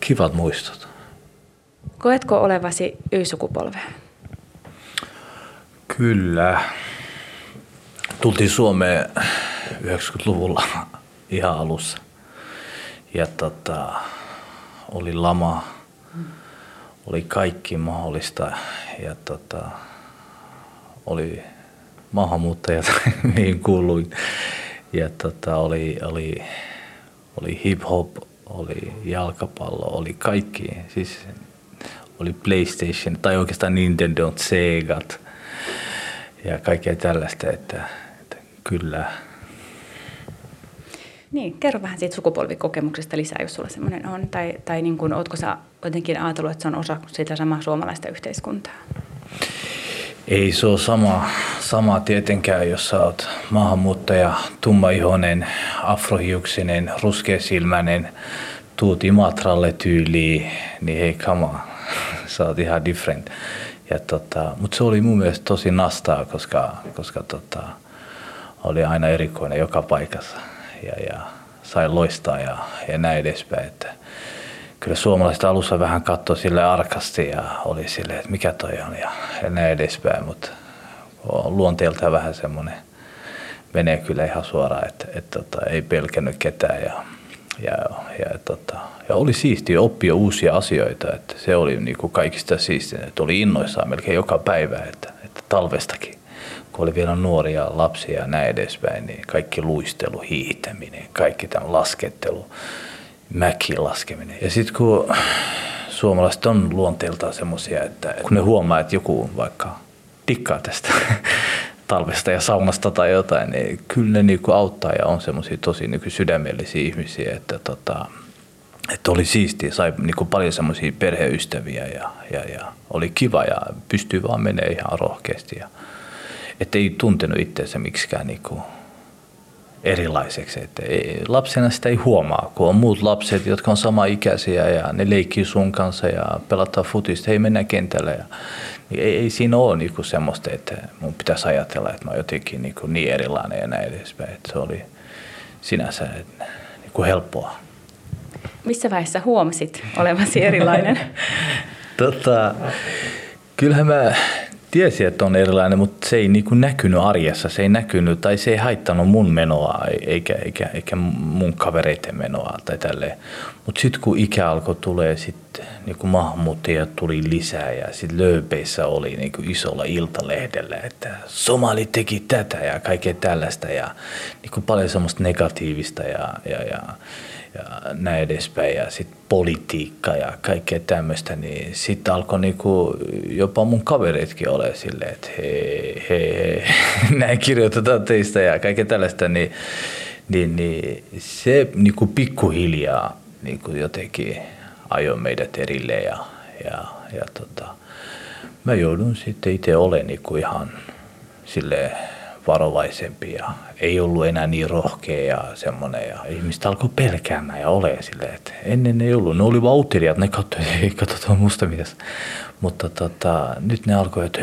kivat muistot. Koetko olevasi Y-sukupolvea? Kyllä. Tultiin Suomeen 90-luvulla ihan alussa. Ja tota, oli lama, oli kaikki mahdollista ja tota, oli maahanmuuttajat, mihin kuuluin. Ja tota, oli, oli oli hip-hop, oli jalkapallo, oli kaikki. Siis oli PlayStation tai oikeastaan Nintendo, Sega ja kaikkea tällaista, että, että kyllä. Niin, kerro vähän siitä sukupolvikokemuksesta lisää, jos sulla semmoinen on. Tai, tai niin kuin, ootko sä jotenkin ajatellut, että se on osa sitä samaa suomalaista yhteiskuntaa? Ei se ole sama, sama tietenkään, jos sä oot maahanmuuttaja, tummaihoinen, afrohiuksinen, ruskeasilmäinen, tuut Imatralle tyyliin, niin hei kama, sä oot ihan different. Tota, mutta se oli mun mielestä tosi nastaa, koska, koska tota, oli aina erikoinen joka paikassa ja, ja sai loistaa ja, ja näin edespäin. Että kyllä suomalaiset alussa vähän katsoi sille arkasti ja oli silleen, että mikä toi on ja, näin edespäin, mutta on luonteeltaan vähän semmoinen, menee kyllä ihan suoraan, että, että, että ei pelkännyt ketään ja, ja, ja, tota, ja oli siistiä oppia uusia asioita, että se oli niin kuin kaikista siistiä, että oli innoissaan melkein joka päivä, että, että talvestakin kun oli vielä nuoria lapsia ja näin edespäin, niin kaikki luistelu, hiihtäminen, kaikki tämä laskettelu, mäkiin laskeminen. Ja sitten kun suomalaiset on luonteeltaan semmoisia, että kun ne huomaa, että joku vaikka tikkaa tästä talvesta ja saunasta tai jotain, niin kyllä ne niinku auttaa ja on semmoisia tosi niinku sydämellisiä ihmisiä, että, tota, että oli siistiä, sai niinku paljon semmoisia perheystäviä ja, ja, ja, oli kiva ja pystyy vaan menee ihan rohkeasti. Ja, että ei tuntenut itseänsä miksikään niinku erilaiseksi. Että ei, lapsena sitä ei huomaa, kun on muut lapset, jotka on sama ikäisiä ja ne leikkii sun kanssa ja pelataan futista, hei mennään kentälle. Ja, niin ei, ei siinä ole niinku semmoista, että mun pitäisi ajatella, että mä oon jotenkin niinku niin erilainen ja näin edespäin. Että se oli sinänsä niinku helppoa. Missä vaiheessa huomasit olevasi erilainen? tota, kyllähän mä tiesin, että on erilainen, mutta se ei niin kuin näkynyt arjessa, se ei näkynyt tai se ei haittanut mun menoa eikä, eikä, eikä mun kavereiden menoa tai tälleen. Mutta sitten kun ikä alkoi tulee, sitten niin kuin tuli lisää ja sitten lööpeissä oli niin kuin isolla iltalehdellä, että somali teki tätä ja kaikkea tällaista ja niin kuin paljon semmoista negatiivista ja, ja, ja ja näin edespäin ja sitten politiikka ja kaikkea tämmöistä, niin sitten alkoi niinku jopa mun kaveritkin ole silleen, että hei, hei, hei, näin kirjoitetaan teistä ja kaikkea tällaista, niin, niin, niin se niinku pikkuhiljaa niinku jotenkin ajoi meidät erille ja, ja, ja tota, mä joudun sitten itse olemaan niinku ihan silleen varovaisempi ja ei ollut enää niin rohkea ja semmoinen. Ja ihmiset alkoi pelkäämään ja ole silleen, että ennen ei ollut. Ne oli vaan ne katsoivat, ei katsotaan musta mies. Mutta tota, nyt ne alkoi, että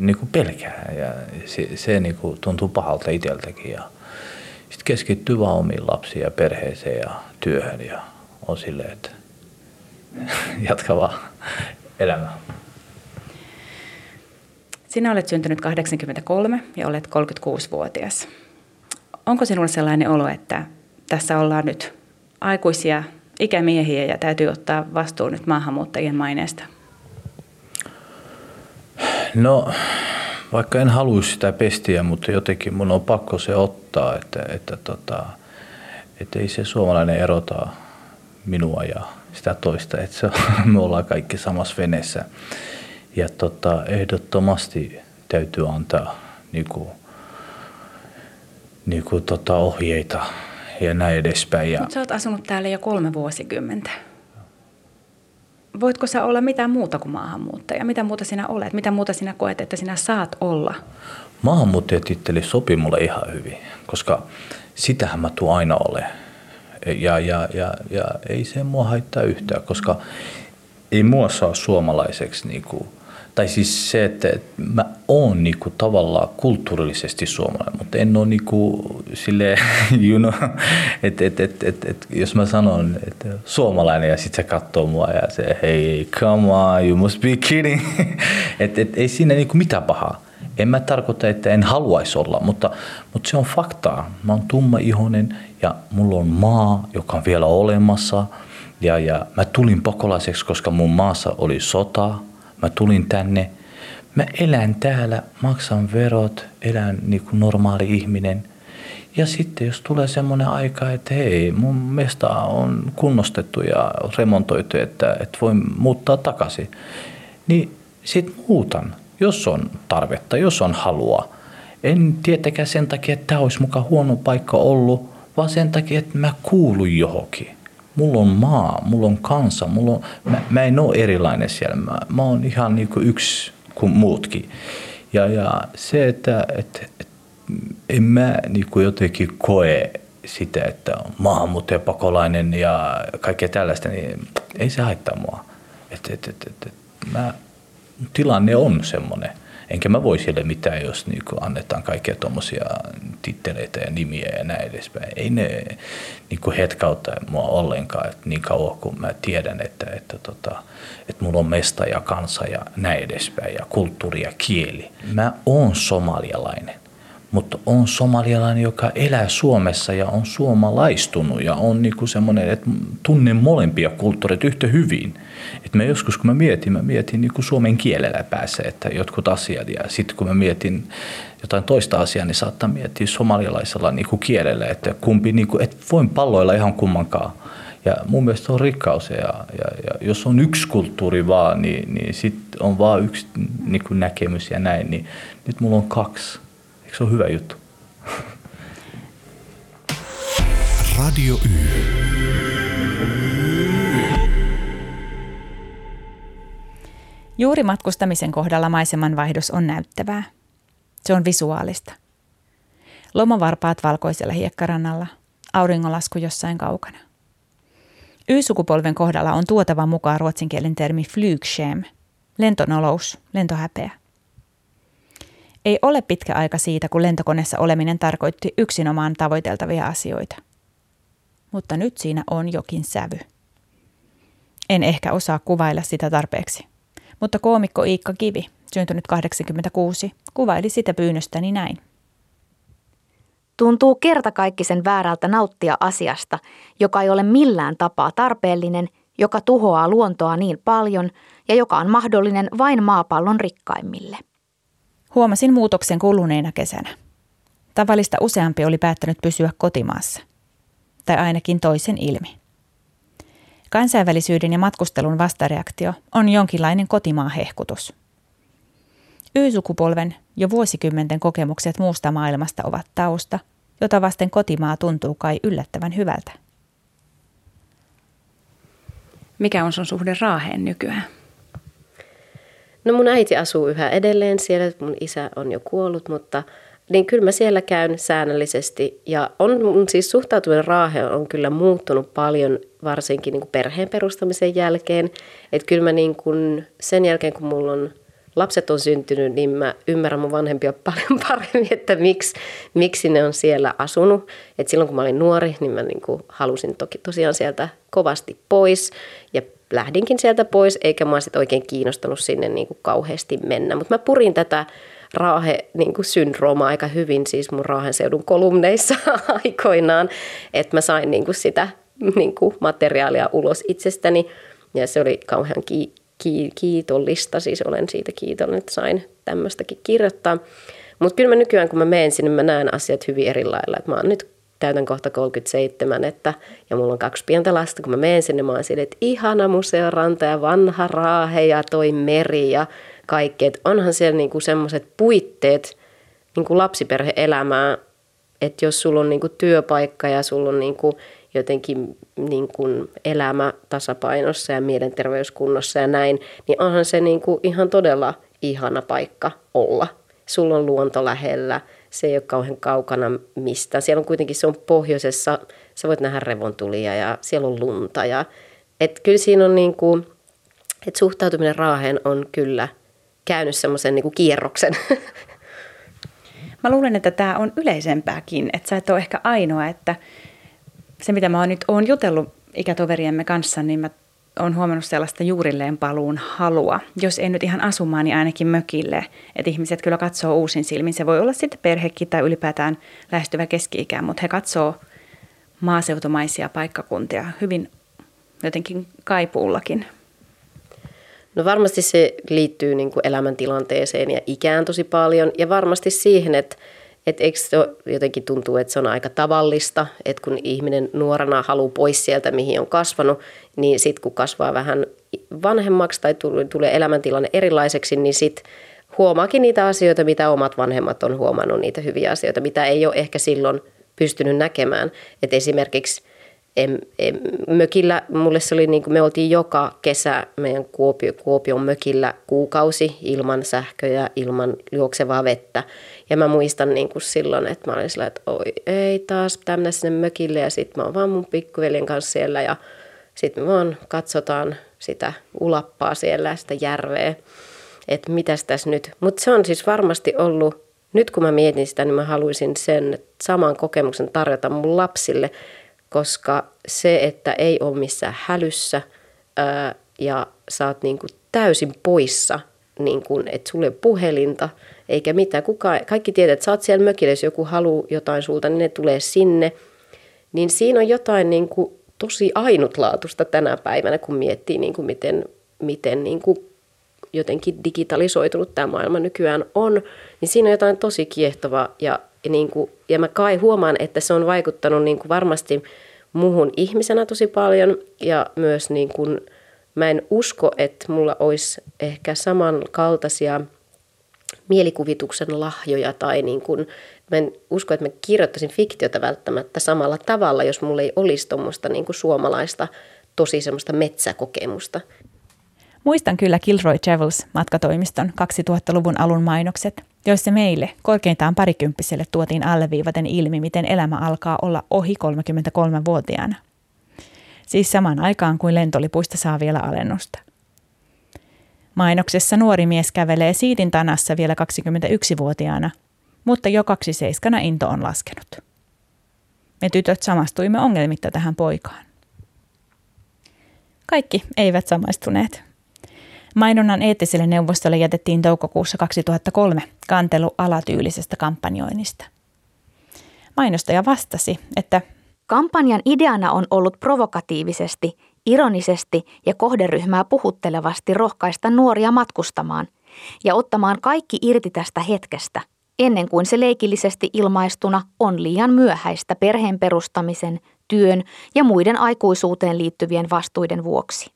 niin kuin pelkää ja se, se niin kuin tuntuu pahalta itseltäkin. Ja sitten keskittyy vaan omiin lapsiin ja perheeseen ja työhön ja on silleen, että jatka vaan elämää. Sinä olet syntynyt 83 ja olet 36-vuotias. Onko sinulla sellainen olo, että tässä ollaan nyt aikuisia ikämiehiä ja täytyy ottaa vastuu nyt maahanmuuttajien maineesta? No, vaikka en haluaisi sitä pestiä, mutta jotenkin mun on pakko se ottaa, että, että, tota, että ei se suomalainen erota minua ja sitä toista, että se, me ollaan kaikki samassa veneessä. Ja tota, ehdottomasti täytyy antaa niinku, niinku tota ohjeita ja näin edespäin. Ja... Sä oot asunut täällä jo kolme vuosikymmentä. Voitko sä olla mitään muuta kuin maahanmuuttaja? Mitä muuta sinä olet? Mitä muuta sinä koet, että sinä saat olla? Maahanmuuttajatitteli sopii mulle ihan hyvin, koska sitähän mä tuun aina ole. Ja, ja, ja, ja ei se mua haittaa yhtään, koska ei mua saa suomalaiseksi niin kuin tai siis se, että mä oon niinku tavallaan kulttuurillisesti suomalainen, mutta en ole niinku sille, you know, että et, et, et, et, jos mä sanon, että suomalainen ja sitten se katsoo mua ja se, hei, come on, you must be kidding. että et, ei siinä niinku mitään pahaa. En mä tarkoita, että en haluaisi olla, mutta, mutta se on faktaa. Mä oon tumma ihonen ja mulla on maa, joka on vielä olemassa. Ja, ja mä tulin pakolaiseksi, koska mun maassa oli sota Mä tulin tänne, mä elän täällä, maksan verot, elän niin kuin normaali ihminen. Ja sitten jos tulee semmoinen aika, että hei, mun mesta on kunnostettu ja remontoitu, että, että voin muuttaa takaisin, niin sitten muutan, jos on tarvetta, jos on halua. En tietenkään sen takia, että tämä olisi mukaan huono paikka ollut, vaan sen takia, että mä kuulun johonkin mulla on maa, mulla on kansa, mulla on, mä, mä en ole erilainen siellä. Mä, mä oon ihan niin kuin yksi kuin muutkin. Ja, ja se, että et, et, en mä niin kuin jotenkin koe sitä, että on maahanmuuttaja, pakolainen ja kaikkea tällaista, niin ei se haittaa mua. Et, et, et, et, et, mä, tilanne on semmoinen – Enkä mä voi sille mitään, jos niin annetaan kaikkea tuommoisia titteleitä ja nimiä ja näin edespäin. Ei ne niin hetkauta mua ollenkaan, että niin kauan kuin mä tiedän, että, että, tota, että mulla on mesta ja kansa ja näin edespäin ja kulttuuri ja kieli. Mä oon somalialainen mutta on somalialainen, joka elää Suomessa ja on suomalaistunut ja on niinku semmoinen, että tunnen molempia kulttuureita yhtä hyvin. Et mä joskus kun mä mietin, mä mietin niinku suomen kielellä päässä, että jotkut asiat ja sitten kun mä mietin jotain toista asiaa, niin saattaa miettiä somalialaisella niinku kielellä, että kumpi, niinku, että voin palloilla ihan kummankaan. Ja mun mielestä on rikkaus ja, ja, ja jos on yksi kulttuuri vaan, niin, niin sitten on vaan yksi niin näkemys ja näin, niin nyt mulla on kaksi se on hyvä juttu? Radio Y. Juuri matkustamisen kohdalla maisemanvaihdos on näyttävää. Se on visuaalista. Lomavarpaat valkoisella hiekkarannalla, auringonlasku jossain kaukana. Y-sukupolven kohdalla on tuotava mukaan ruotsinkielen termi flygschem, lentonolous, lentohäpeä. Ei ole pitkä aika siitä, kun lentokoneessa oleminen tarkoitti yksinomaan tavoiteltavia asioita. Mutta nyt siinä on jokin sävy. En ehkä osaa kuvailla sitä tarpeeksi. Mutta koomikko Iikka Kivi, syntynyt 86, kuvaili sitä pyynnöstäni näin. Tuntuu kertakaikkisen väärältä nauttia asiasta, joka ei ole millään tapaa tarpeellinen, joka tuhoaa luontoa niin paljon ja joka on mahdollinen vain maapallon rikkaimmille. Huomasin muutoksen kuluneena kesänä. Tavallista useampi oli päättänyt pysyä kotimaassa. Tai ainakin toisen ilmi. Kansainvälisyyden ja matkustelun vastareaktio on jonkinlainen kotimaahehkutus. Y-sukupolven jo vuosikymmenten kokemukset muusta maailmasta ovat tausta, jota vasten kotimaa tuntuu kai yllättävän hyvältä. Mikä on sun suhde Raaheen nykyään? No mun äiti asuu yhä edelleen siellä, mun isä on jo kuollut, mutta niin kyllä mä siellä käyn säännöllisesti. Ja on mun siis suhtautuminen Raaheen on kyllä muuttunut paljon, varsinkin niin kuin perheen perustamisen jälkeen. Että kyllä mä niin kuin sen jälkeen, kun mulla on lapset on syntynyt, niin mä ymmärrän mun vanhempia paljon paremmin, että miksi, miksi ne on siellä asunut. Et silloin kun mä olin nuori, niin mä niin kuin halusin toki tosiaan sieltä kovasti pois ja lähdinkin sieltä pois, eikä mä sitten oikein kiinnostanut sinne niin kuin kauheasti mennä. Mutta mä purin tätä raahe-syndroomaa niin aika hyvin siis mun Raahen seudun kolumneissa aikoinaan, että mä sain niin kuin sitä niin kuin materiaalia ulos itsestäni ja se oli kauhean ki- ki- kiitollista, siis olen siitä kiitollinen, että sain tämmöistäkin kirjoittaa. Mutta kyllä mä nykyään, kun mä menen sinne, mä näen asiat hyvin eri lailla. Et mä oon nyt täytän kohta 37, että, ja mulla on kaksi pientä lasta, kun mä menen sinne, mä oon sille, että ihana museoranta ja vanha raahe ja toi meri ja kaikki. Että onhan siellä niinku semmoiset puitteet niinku lapsiperhe-elämää, että jos sulla on niinku työpaikka ja sulla on niinku jotenkin niinku elämä tasapainossa ja mielenterveyskunnossa ja näin, niin onhan se niinku ihan todella ihana paikka olla. Sulla on luonto lähellä, se ei ole kauhean kaukana mistä. Siellä on kuitenkin, se on pohjoisessa, sä voit nähdä revontulia ja siellä on lunta. Ja, et kyllä siinä on niin kuin, että suhtautuminen raaheen on kyllä käynyt semmoisen niin kierroksen. Mä luulen, että tämä on yleisempääkin, että sä et ole ehkä ainoa, että se mitä mä oon nyt oon jutellut ikätoveriemme kanssa, niin mä on huomannut sellaista juurilleen paluun halua. Jos ei nyt ihan asumaan, niin ainakin mökille. Että ihmiset kyllä katsoo uusin silmin. Se voi olla sitten perhekin tai ylipäätään lähestyvä keski mutta he katsoo maaseutumaisia paikkakuntia hyvin jotenkin kaipuullakin. No varmasti se liittyy niin kuin elämäntilanteeseen ja ikään tosi paljon ja varmasti siihen, että että eikö se jotenkin tuntuu, että se on aika tavallista, että kun ihminen nuorena haluaa pois sieltä, mihin on kasvanut, niin sitten kun kasvaa vähän vanhemmaksi tai tulee elämäntilanne erilaiseksi, niin sitten huomaakin niitä asioita, mitä omat vanhemmat on huomannut, niitä hyviä asioita, mitä ei ole ehkä silloin pystynyt näkemään. että esimerkiksi – em, em, mökillä, mulle se oli niin kuin me oltiin joka kesä meidän Kuopio, Kuopion mökillä kuukausi ilman sähköjä, ilman juoksevaa vettä. Ja mä muistan niin kuin silloin, että mä olin sillä, että oi ei taas tämmöinen sinne mökille ja sitten mä oon vaan mun pikkuveljen kanssa siellä ja sitten me vaan katsotaan sitä ulappaa siellä sitä järveä, että mitäs tässä nyt. Mutta se on siis varmasti ollut, nyt kun mä mietin sitä, niin mä haluaisin sen saman kokemuksen tarjota mun lapsille – koska se, että ei ole missään hälyssä ää, ja sä oot niin kuin täysin poissa, niin että sulle puhelinta eikä mitään. Kuka, kaikki tietää, että sä oot siellä mökillä, jos joku haluaa jotain sulta, niin ne tulee sinne. Niin siinä on jotain niin kuin tosi ainutlaatuista tänä päivänä, kun miettii, niin kuin miten, miten niin kuin jotenkin digitalisoitunut tämä maailma nykyään on, niin siinä on jotain tosi kiehtovaa ja, ja, niin kuin, ja mä kai huomaan, että se on vaikuttanut niin kuin varmasti muuhun ihmisenä tosi paljon ja myös niin kuin, mä en usko, että mulla olisi ehkä samankaltaisia mielikuvituksen lahjoja tai niin kuin, mä en usko, että mä kirjoittaisin fiktiota välttämättä samalla tavalla, jos mulla ei olisi tuommoista niin kuin suomalaista tosi semmoista metsäkokemusta. Muistan kyllä Kilroy Travels matkatoimiston 2000-luvun alun mainokset, joissa meille korkeintaan parikymppiselle tuotiin alleviivaten ilmi, miten elämä alkaa olla ohi 33-vuotiaana. Siis samaan aikaan kuin lentolipuista saa vielä alennusta. Mainoksessa nuori mies kävelee siitin tanassa vielä 21-vuotiaana, mutta jo kaksiseiskana into on laskenut. Me tytöt samastuimme ongelmitta tähän poikaan. Kaikki eivät samaistuneet. Mainonnan eettiselle neuvostolle jätettiin toukokuussa 2003 kantelu alatyylisestä kampanjoinnista. Mainostaja vastasi, että Kampanjan ideana on ollut provokatiivisesti, ironisesti ja kohderyhmää puhuttelevasti rohkaista nuoria matkustamaan ja ottamaan kaikki irti tästä hetkestä, ennen kuin se leikillisesti ilmaistuna on liian myöhäistä perheen perustamisen, työn ja muiden aikuisuuteen liittyvien vastuiden vuoksi.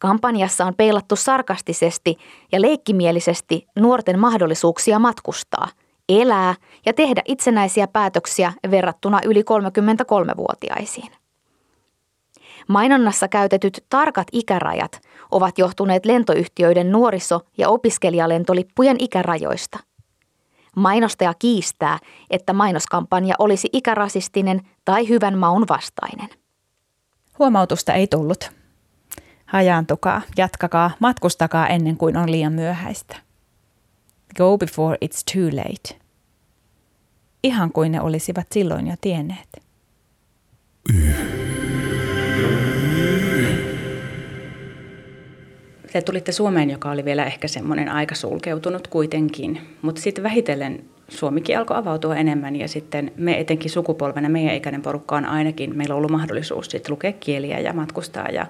Kampanjassa on peilattu sarkastisesti ja leikkimielisesti nuorten mahdollisuuksia matkustaa, elää ja tehdä itsenäisiä päätöksiä verrattuna yli 33-vuotiaisiin. Mainonnassa käytetyt tarkat ikärajat ovat johtuneet lentoyhtiöiden nuoriso- ja opiskelijalentolippujen ikärajoista. Mainostaja kiistää, että mainoskampanja olisi ikärasistinen tai hyvän maun vastainen. Huomautusta ei tullut. Hajaantukaa, jatkakaa, matkustakaa ennen kuin on liian myöhäistä. Go before it's too late. Ihan kuin ne olisivat silloin jo tienneet. Te tulitte Suomeen, joka oli vielä ehkä semmoinen aika sulkeutunut kuitenkin, mutta sitten vähitellen Suomikin alkoi avautua enemmän ja sitten me etenkin sukupolvena, meidän ikäinen porukka on ainakin, meillä on ollut mahdollisuus sitten lukea kieliä ja matkustaa ja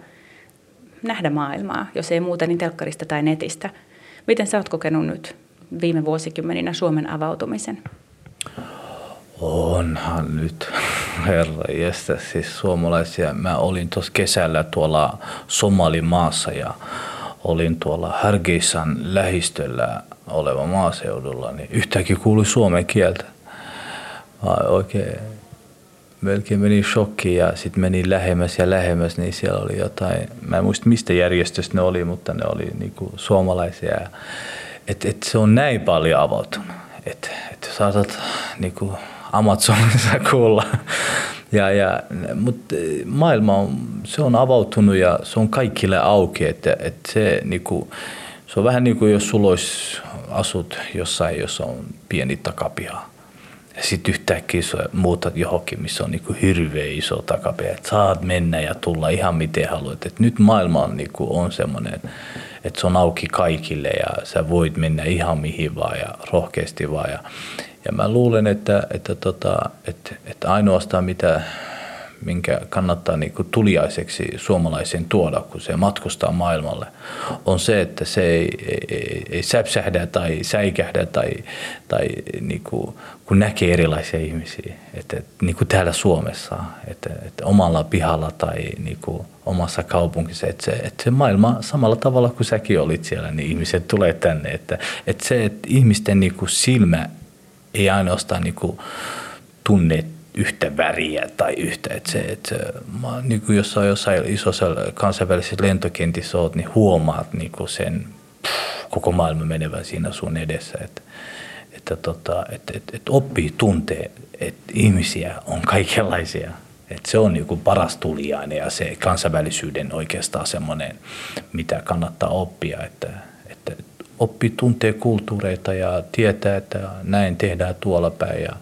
nähdä maailmaa, jos ei muuta, niin telkkarista tai netistä. Miten sä oot kokenut nyt viime vuosikymmeninä Suomen avautumisen? Onhan nyt, herra jästä, siis suomalaisia. Mä olin tuossa kesällä tuolla Somalimaassa ja olin tuolla Hargeisan lähistöllä oleva maaseudulla, niin yhtäkkiä kuului suomen kieltä. Mä oikein melkein meni shokki ja sitten meni lähemmäs ja lähemmäs, niin siellä oli jotain, mä en muista mistä järjestöstä ne oli, mutta ne oli niinku suomalaisia. Että et se on näin paljon avautunut, että et saatat niinku Amazonissa kuulla. Ja, ja, mutta maailma on, se on avautunut ja se on kaikille auki, että, että se, niinku, se on vähän niin kuin jos sulla olisi, asut jossain, jossa on pieni takapiha sitten yhtäkkiä sä muutat johonkin, missä on niinku hirveä iso takapiha, että saat mennä ja tulla ihan miten haluat. Et nyt maailma on, niinku, on semmoinen, että se on auki kaikille ja sä voit mennä ihan mihin vaan ja rohkeasti vaan. Ja, ja mä luulen, että, että, tota, että, että ainoastaan mitä minkä kannattaa niin kuin tuliaiseksi suomalaisen tuoda, kun se matkustaa maailmalle, on se, että se ei, ei, ei säpsähdä tai säikähdä tai, tai niin kuin, kun näkee erilaisia ihmisiä, että, niin kuin täällä Suomessa, että, että omalla pihalla tai niin kuin omassa kaupungissa, että se, että se maailma samalla tavalla kuin säkin olit siellä, niin ihmiset tulee tänne, että, että se, että ihmisten niin kuin silmä ei ainoastaan niin kuin tunne yhtä väriä tai yhtä. Että se, että se, niin kuin jos on jossain isossa kansainvälisessä lentokentissä oot, niin huomaat niin kuin sen pff, koko maailman menevän siinä sun edessä. Että, että, tota, että, että, että oppii tuntee, että ihmisiä on kaikenlaisia. Että se on niin kuin paras tuliainen ja se kansainvälisyyden oikeastaan semmoinen, mitä kannattaa oppia. Että, että oppii tuntee kulttuureita ja tietää, että näin tehdään tuolla päin ja,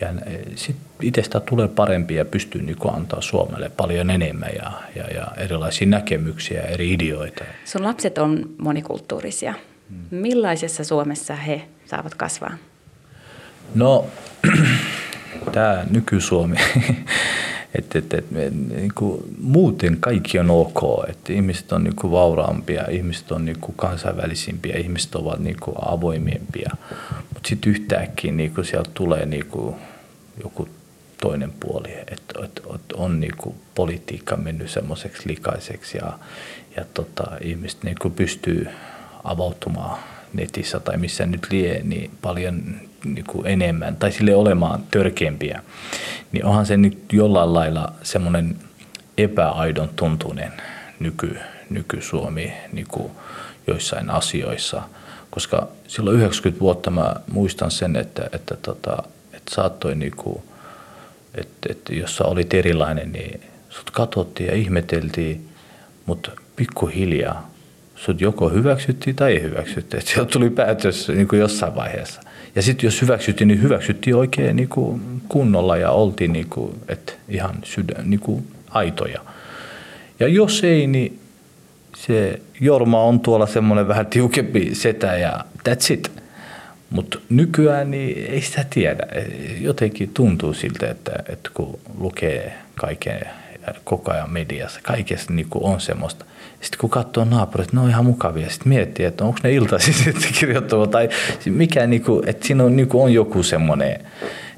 ja sitten itsestä tulee parempi ja pystyy niin antaa Suomelle paljon enemmän ja, ja, ja erilaisia näkemyksiä, eri ideoita. Sun lapset on monikulttuurisia. Millaisessa Suomessa he saavat kasvaa? No, tämä nyky-Suomi, että et, et, niin muuten kaikki on ok, että ihmiset on niin kuin vauraampia, ihmiset on niin kuin kansainvälisimpiä, ihmiset ovat niin kuin avoimimpia, mutta sitten yhtäkkiä niin kuin sieltä tulee niin kuin joku toinen puoli, että, että, että on niin kuin politiikka mennyt semmoiseksi likaiseksi ja, ja tota, ihmiset niin kuin pystyy avautumaan netissä tai missä nyt lie, niin paljon niin kuin enemmän tai sille olemaan törkeämpiä, niin onhan se nyt jollain lailla semmoinen epäaidon tuntunen nyky, nyky-Suomi niin kuin joissain asioissa. Koska silloin 90 vuotta mä muistan sen, että, että, tota, että saattoi, niin kuin, että, että jos sä olit erilainen, niin sut katsottiin ja ihmeteltiin, mutta pikkuhiljaa sut joko hyväksyttiin tai ei hyväksyttiin. Että sieltä tuli päätös niin kuin jossain vaiheessa. Ja sitten jos hyväksyttiin, niin hyväksyttiin oikein niin kuin kunnolla ja oltiin niin kuin, että ihan sydän, niin kuin aitoja. Ja jos ei, niin se Jorma on tuolla semmoinen vähän tiukempi setä ja that's it. Mutta nykyään niin ei sitä tiedä. Jotenkin tuntuu siltä, että, että kun lukee kaiken koko ajan mediassa, kaikessa niin on semmoista. Sitten kun katsoo naapurit, ne on ihan mukavia. Sitten miettii, että onko ne iltaisin sitten kirjoittava tai mikä, niin kuin, että siinä on, niin on joku semmoinen,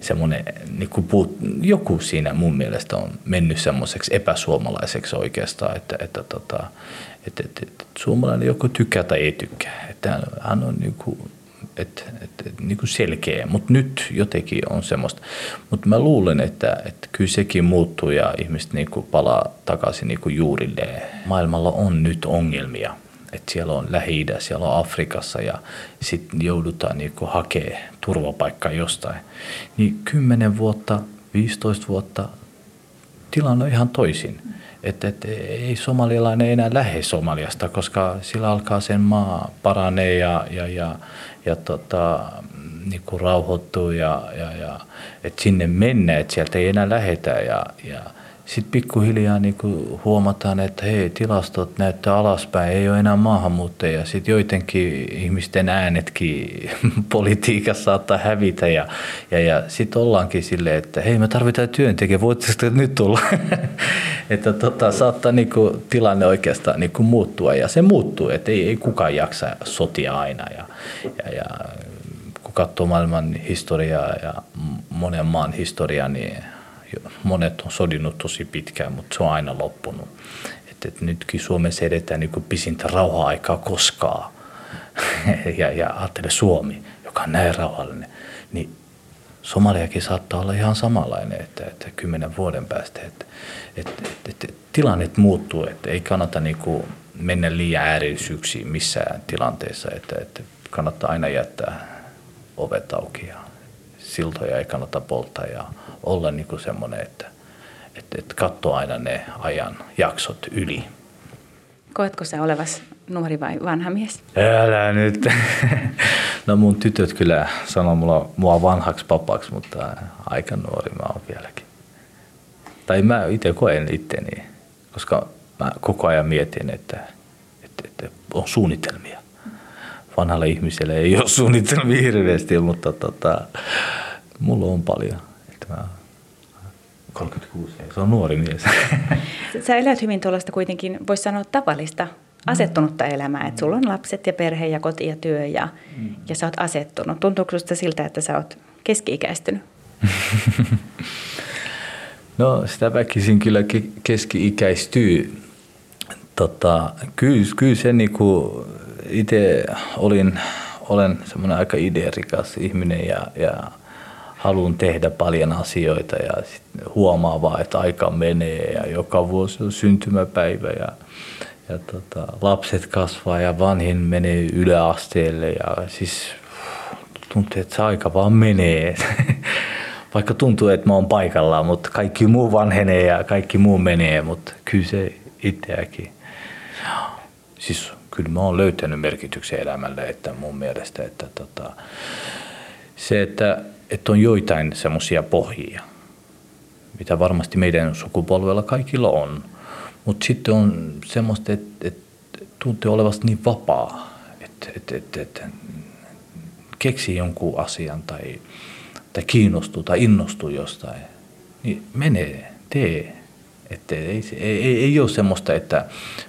semmoinen niin kuin puut, joku siinä mun mielestä on mennyt semmoiseksi epäsuomalaiseksi oikeastaan, että, että, tota, että, että, että suomalainen joko tykkää tai ei tykkää. Että hän on niin kuin, että, että, että niin kuin selkeä, mutta nyt jotenkin on semmoista. Mutta mä luulen, että, että kyllä sekin muuttuu ja ihmiset niin kuin palaa takaisin niin kuin juurilleen. Maailmalla on nyt ongelmia. että siellä on lähi siellä on Afrikassa ja sitten joudutaan niin kuin hakemaan turvapaikkaa jostain. Niin 10 vuotta, 15 vuotta tilanne on ihan toisin. Että, että ei somalialainen enää lähde Somaliasta, koska sillä alkaa sen maa paranee ja, ja, ja ja tota, niin kuin rauhoittuu ja, ja, ja että sinne mennä, että sieltä ei enää lähetä ja, ja sitten pikkuhiljaa niin kuin huomataan, että hei, tilastot näyttää alaspäin, ei ole enää maahanmuuttajia. Sitten joidenkin ihmisten äänetkin politiikassa saattaa hävitä ja, ja, ja sitten ollaankin silleen, että hei, me tarvitaan työntekijä, voitteko nyt tulla? että tota, saattaa niin kuin, tilanne oikeastaan niin kuin muuttua ja se muuttuu, että ei, ei kukaan jaksa sotia aina. Ja, ja, ja kun katsoo maailman historiaa ja monen maan historiaa, niin monet on sodinut tosi pitkään, mutta se on aina loppunut. Et, et nytkin Suomessa edetään niin pisintä rauha-aikaa koskaan. ja, ja ajattele Suomi, joka on näin rauhallinen, niin Somaliakin saattaa olla ihan samanlainen, että, että kymmenen vuoden päästä, että, että, että, että tilanne muuttuu, että ei kannata niin kuin mennä liian äärisyyksiin missään tilanteessa, että, että kannattaa aina jättää ovet auki ja siltoja ei kannata polttaa ja olla niin kuin semmoinen, että, että, että katsoo aina ne ajan jaksot yli. Koetko se olevas nuori vai vanha mies? Älä nyt. No mun tytöt kyllä sanoo mulla, mua vanhaksi papaksi, mutta aika nuori mä oon vieläkin. Tai mä itse koen itteni, koska mä koko ajan mietin, että, että, että on suunnitelmia. Vanhalle ihmiselle ei ole suunnitelmia hirveästi, mutta tota, mulla on paljon. Että mä 36, se on nuori mies. Sä elät hyvin tuollaista kuitenkin, voisi sanoa tavallista asettunutta elämää, että sulla on lapset ja perhe ja koti ja työ ja, mm. ja sä oot asettunut. Tuntuuko susta siltä, että sä oot keski-ikäistynyt? no sitä väkisin kyllä keski-ikäistyy. Tota, kyllä, kyllä se niinku, itse olin, olen semmoinen aika idearikas ihminen ja, ja haluan tehdä paljon asioita ja sit huomaa vaan, että aika menee ja joka vuosi on syntymäpäivä ja, ja tota, lapset kasvaa ja vanhin menee yläasteelle ja siis tuntuu, että se aika vaan menee. Vaikka tuntuu, että mä oon paikallaan, mutta kaikki muu vanhenee ja kaikki muu menee, mutta kyllä se itseäkin. Siis kyllä mä oon löytänyt merkityksen elämälle, että mun mielestä, että tota, se, että että on joitain semmoisia pohjia, mitä varmasti meidän sukupolvella kaikilla on. Mutta sitten on semmoista, että et, tuntee olevasta niin vapaa, että et, et, et, keksii jonkun asian tai, tai kiinnostuu tai innostuu jostain, niin menee, tee. Että ei, ei, ei, ei ole semmoista, että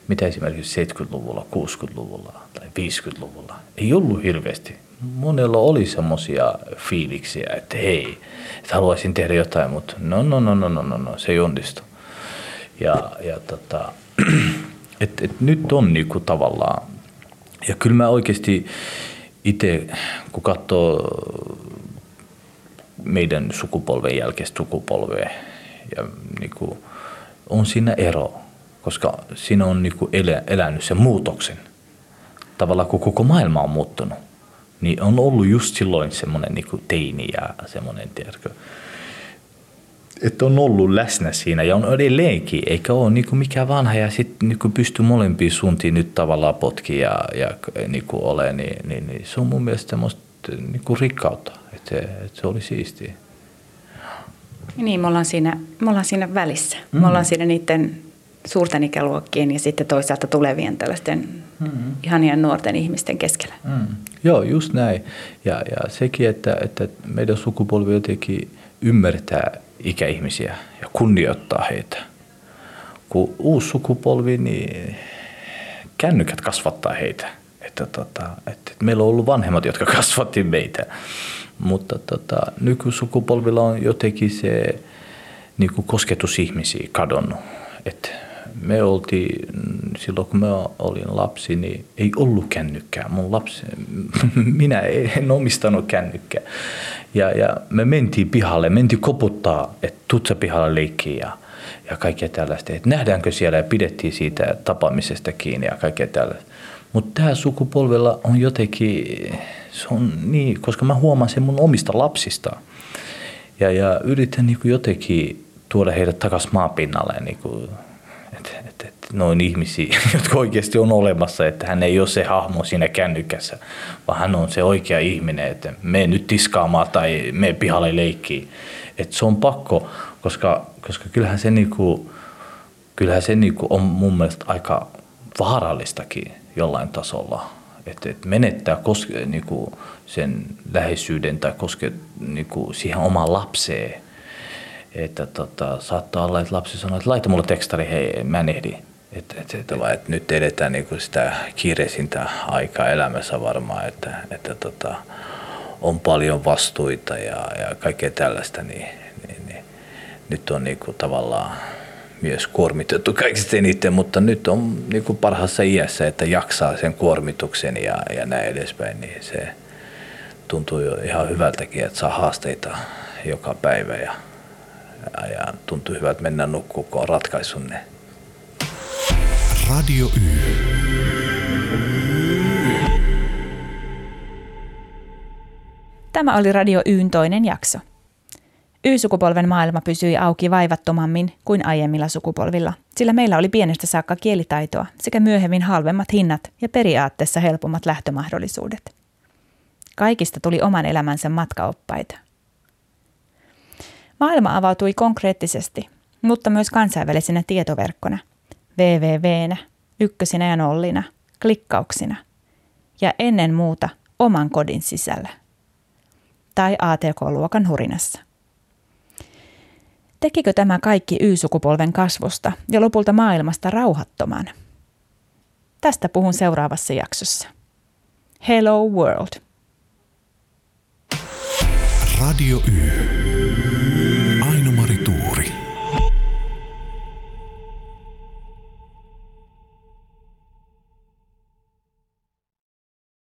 mitä esimerkiksi 70-luvulla, 60-luvulla tai 50-luvulla ei ollut hirveästi monella oli semmoisia fiiliksiä, että hei, että haluaisin tehdä jotain, mutta no, no, no, no, no, no, no se ei onnistu. Ja, ja tota, et, et nyt on niinku tavallaan, ja kyllä mä oikeasti itse, kun katsoo meidän sukupolven jälkeistä sukupolvea, ja niinku, on siinä ero. koska siinä on niin elä, elänyt sen muutoksen. Tavallaan kun koko maailma on muuttunut, niin on ollut just silloin semmoinen niin teini ja semmoinen, tiedätkö, että on ollut läsnä siinä ja on edelleenkin, eikä ole niin mikään vanha ja sitten niin pystyy molempiin suuntiin nyt tavallaan potki ja, ja niin ole, niin, niin, niin, se on mun mielestä semmoista niin rikkautta, että se, että se oli siistiä. Niin, me ollaan siinä, me ollaan siinä välissä. Mm. Me ollaan siinä niiden suurten ikäluokkien ja sitten toisaalta tulevien tällaisten mm. ihanien nuorten ihmisten keskellä. Mm. Joo, just näin. Ja, ja sekin, että, että meidän sukupolvi jotenkin ymmärtää ikäihmisiä ja kunnioittaa heitä. Kun uusi sukupolvi, niin kännykät kasvattaa heitä. Että, tota, että meillä on ollut vanhemmat, jotka kasvatti meitä. Mutta tota, nykysukupolvilla on jotenkin se niin kuin kosketus ihmisiä kadonnut. että me oltiin, silloin kun mä olin lapsi, niin ei ollut kännykkää. Mun lapsi, minä en omistanut kännykkää. Ja, ja me mentiin pihalle, mentiin koputtaa, että tutsa pihalle leikkiä ja, ja kaikkea tällaista. Että nähdäänkö siellä ja pidettiin siitä tapaamisesta kiinni ja kaikkea tällaista. Mutta tämä sukupolvella on jotenkin, se on niin, koska mä huomaan sen mun omista lapsista. Ja, ja yritän niin jotenkin tuoda heidät takaisin maapinnalle. Niin kuin, että et, et, noin ihmisiä, jotka oikeasti on olemassa, että hän ei ole se hahmo siinä kännykässä, vaan hän on se oikea ihminen, että me nyt tiskaamaan tai me pihalle leikkiin. Että se on pakko, koska, koska kyllähän se, niinku, kyllähän se niinku on mun mielestä aika vaarallistakin jollain tasolla. Että et menettää koske, niinku sen läheisyyden tai koske niinku siihen omaan lapseen. Että tota, saattaa olla, että lapsi sanoo, että laita mulle tekstari, hei, mä en ehdi. Että et, et, et nyt edetään niinku sitä kiireisintä aikaa elämässä varmaan, että, että tota, on paljon vastuita ja, ja kaikkea tällaista, niin, niin, niin nyt on niinku tavallaan myös kuormitettu kaikista eniten, mutta nyt on niin kuin parhaassa iässä, että jaksaa sen kuormituksen ja, ja näin edespäin, niin se tuntuu jo ihan hyvältäkin, että saa haasteita joka päivä ja, ja, ja tuntuu hyvältä mennä nukkuun, kun on ratkaissut ne. Radio Y. Tämä oli Radio Yn toinen jakso. Y-sukupolven maailma pysyi auki vaivattomammin kuin aiemmilla sukupolvilla, sillä meillä oli pienestä saakka kielitaitoa sekä myöhemmin halvemmat hinnat ja periaatteessa helpommat lähtömahdollisuudet. Kaikista tuli oman elämänsä matkaoppaita. Maailma avautui konkreettisesti, mutta myös kansainvälisenä tietoverkkona, wwwnä, ykkösinä ja nollina, klikkauksina ja ennen muuta oman kodin sisällä tai ATK-luokan hurinassa. Tekikö tämä kaikki Y-sukupolven kasvusta ja lopulta maailmasta rauhattoman? Tästä puhun seuraavassa jaksossa. Hello World. Radio Y.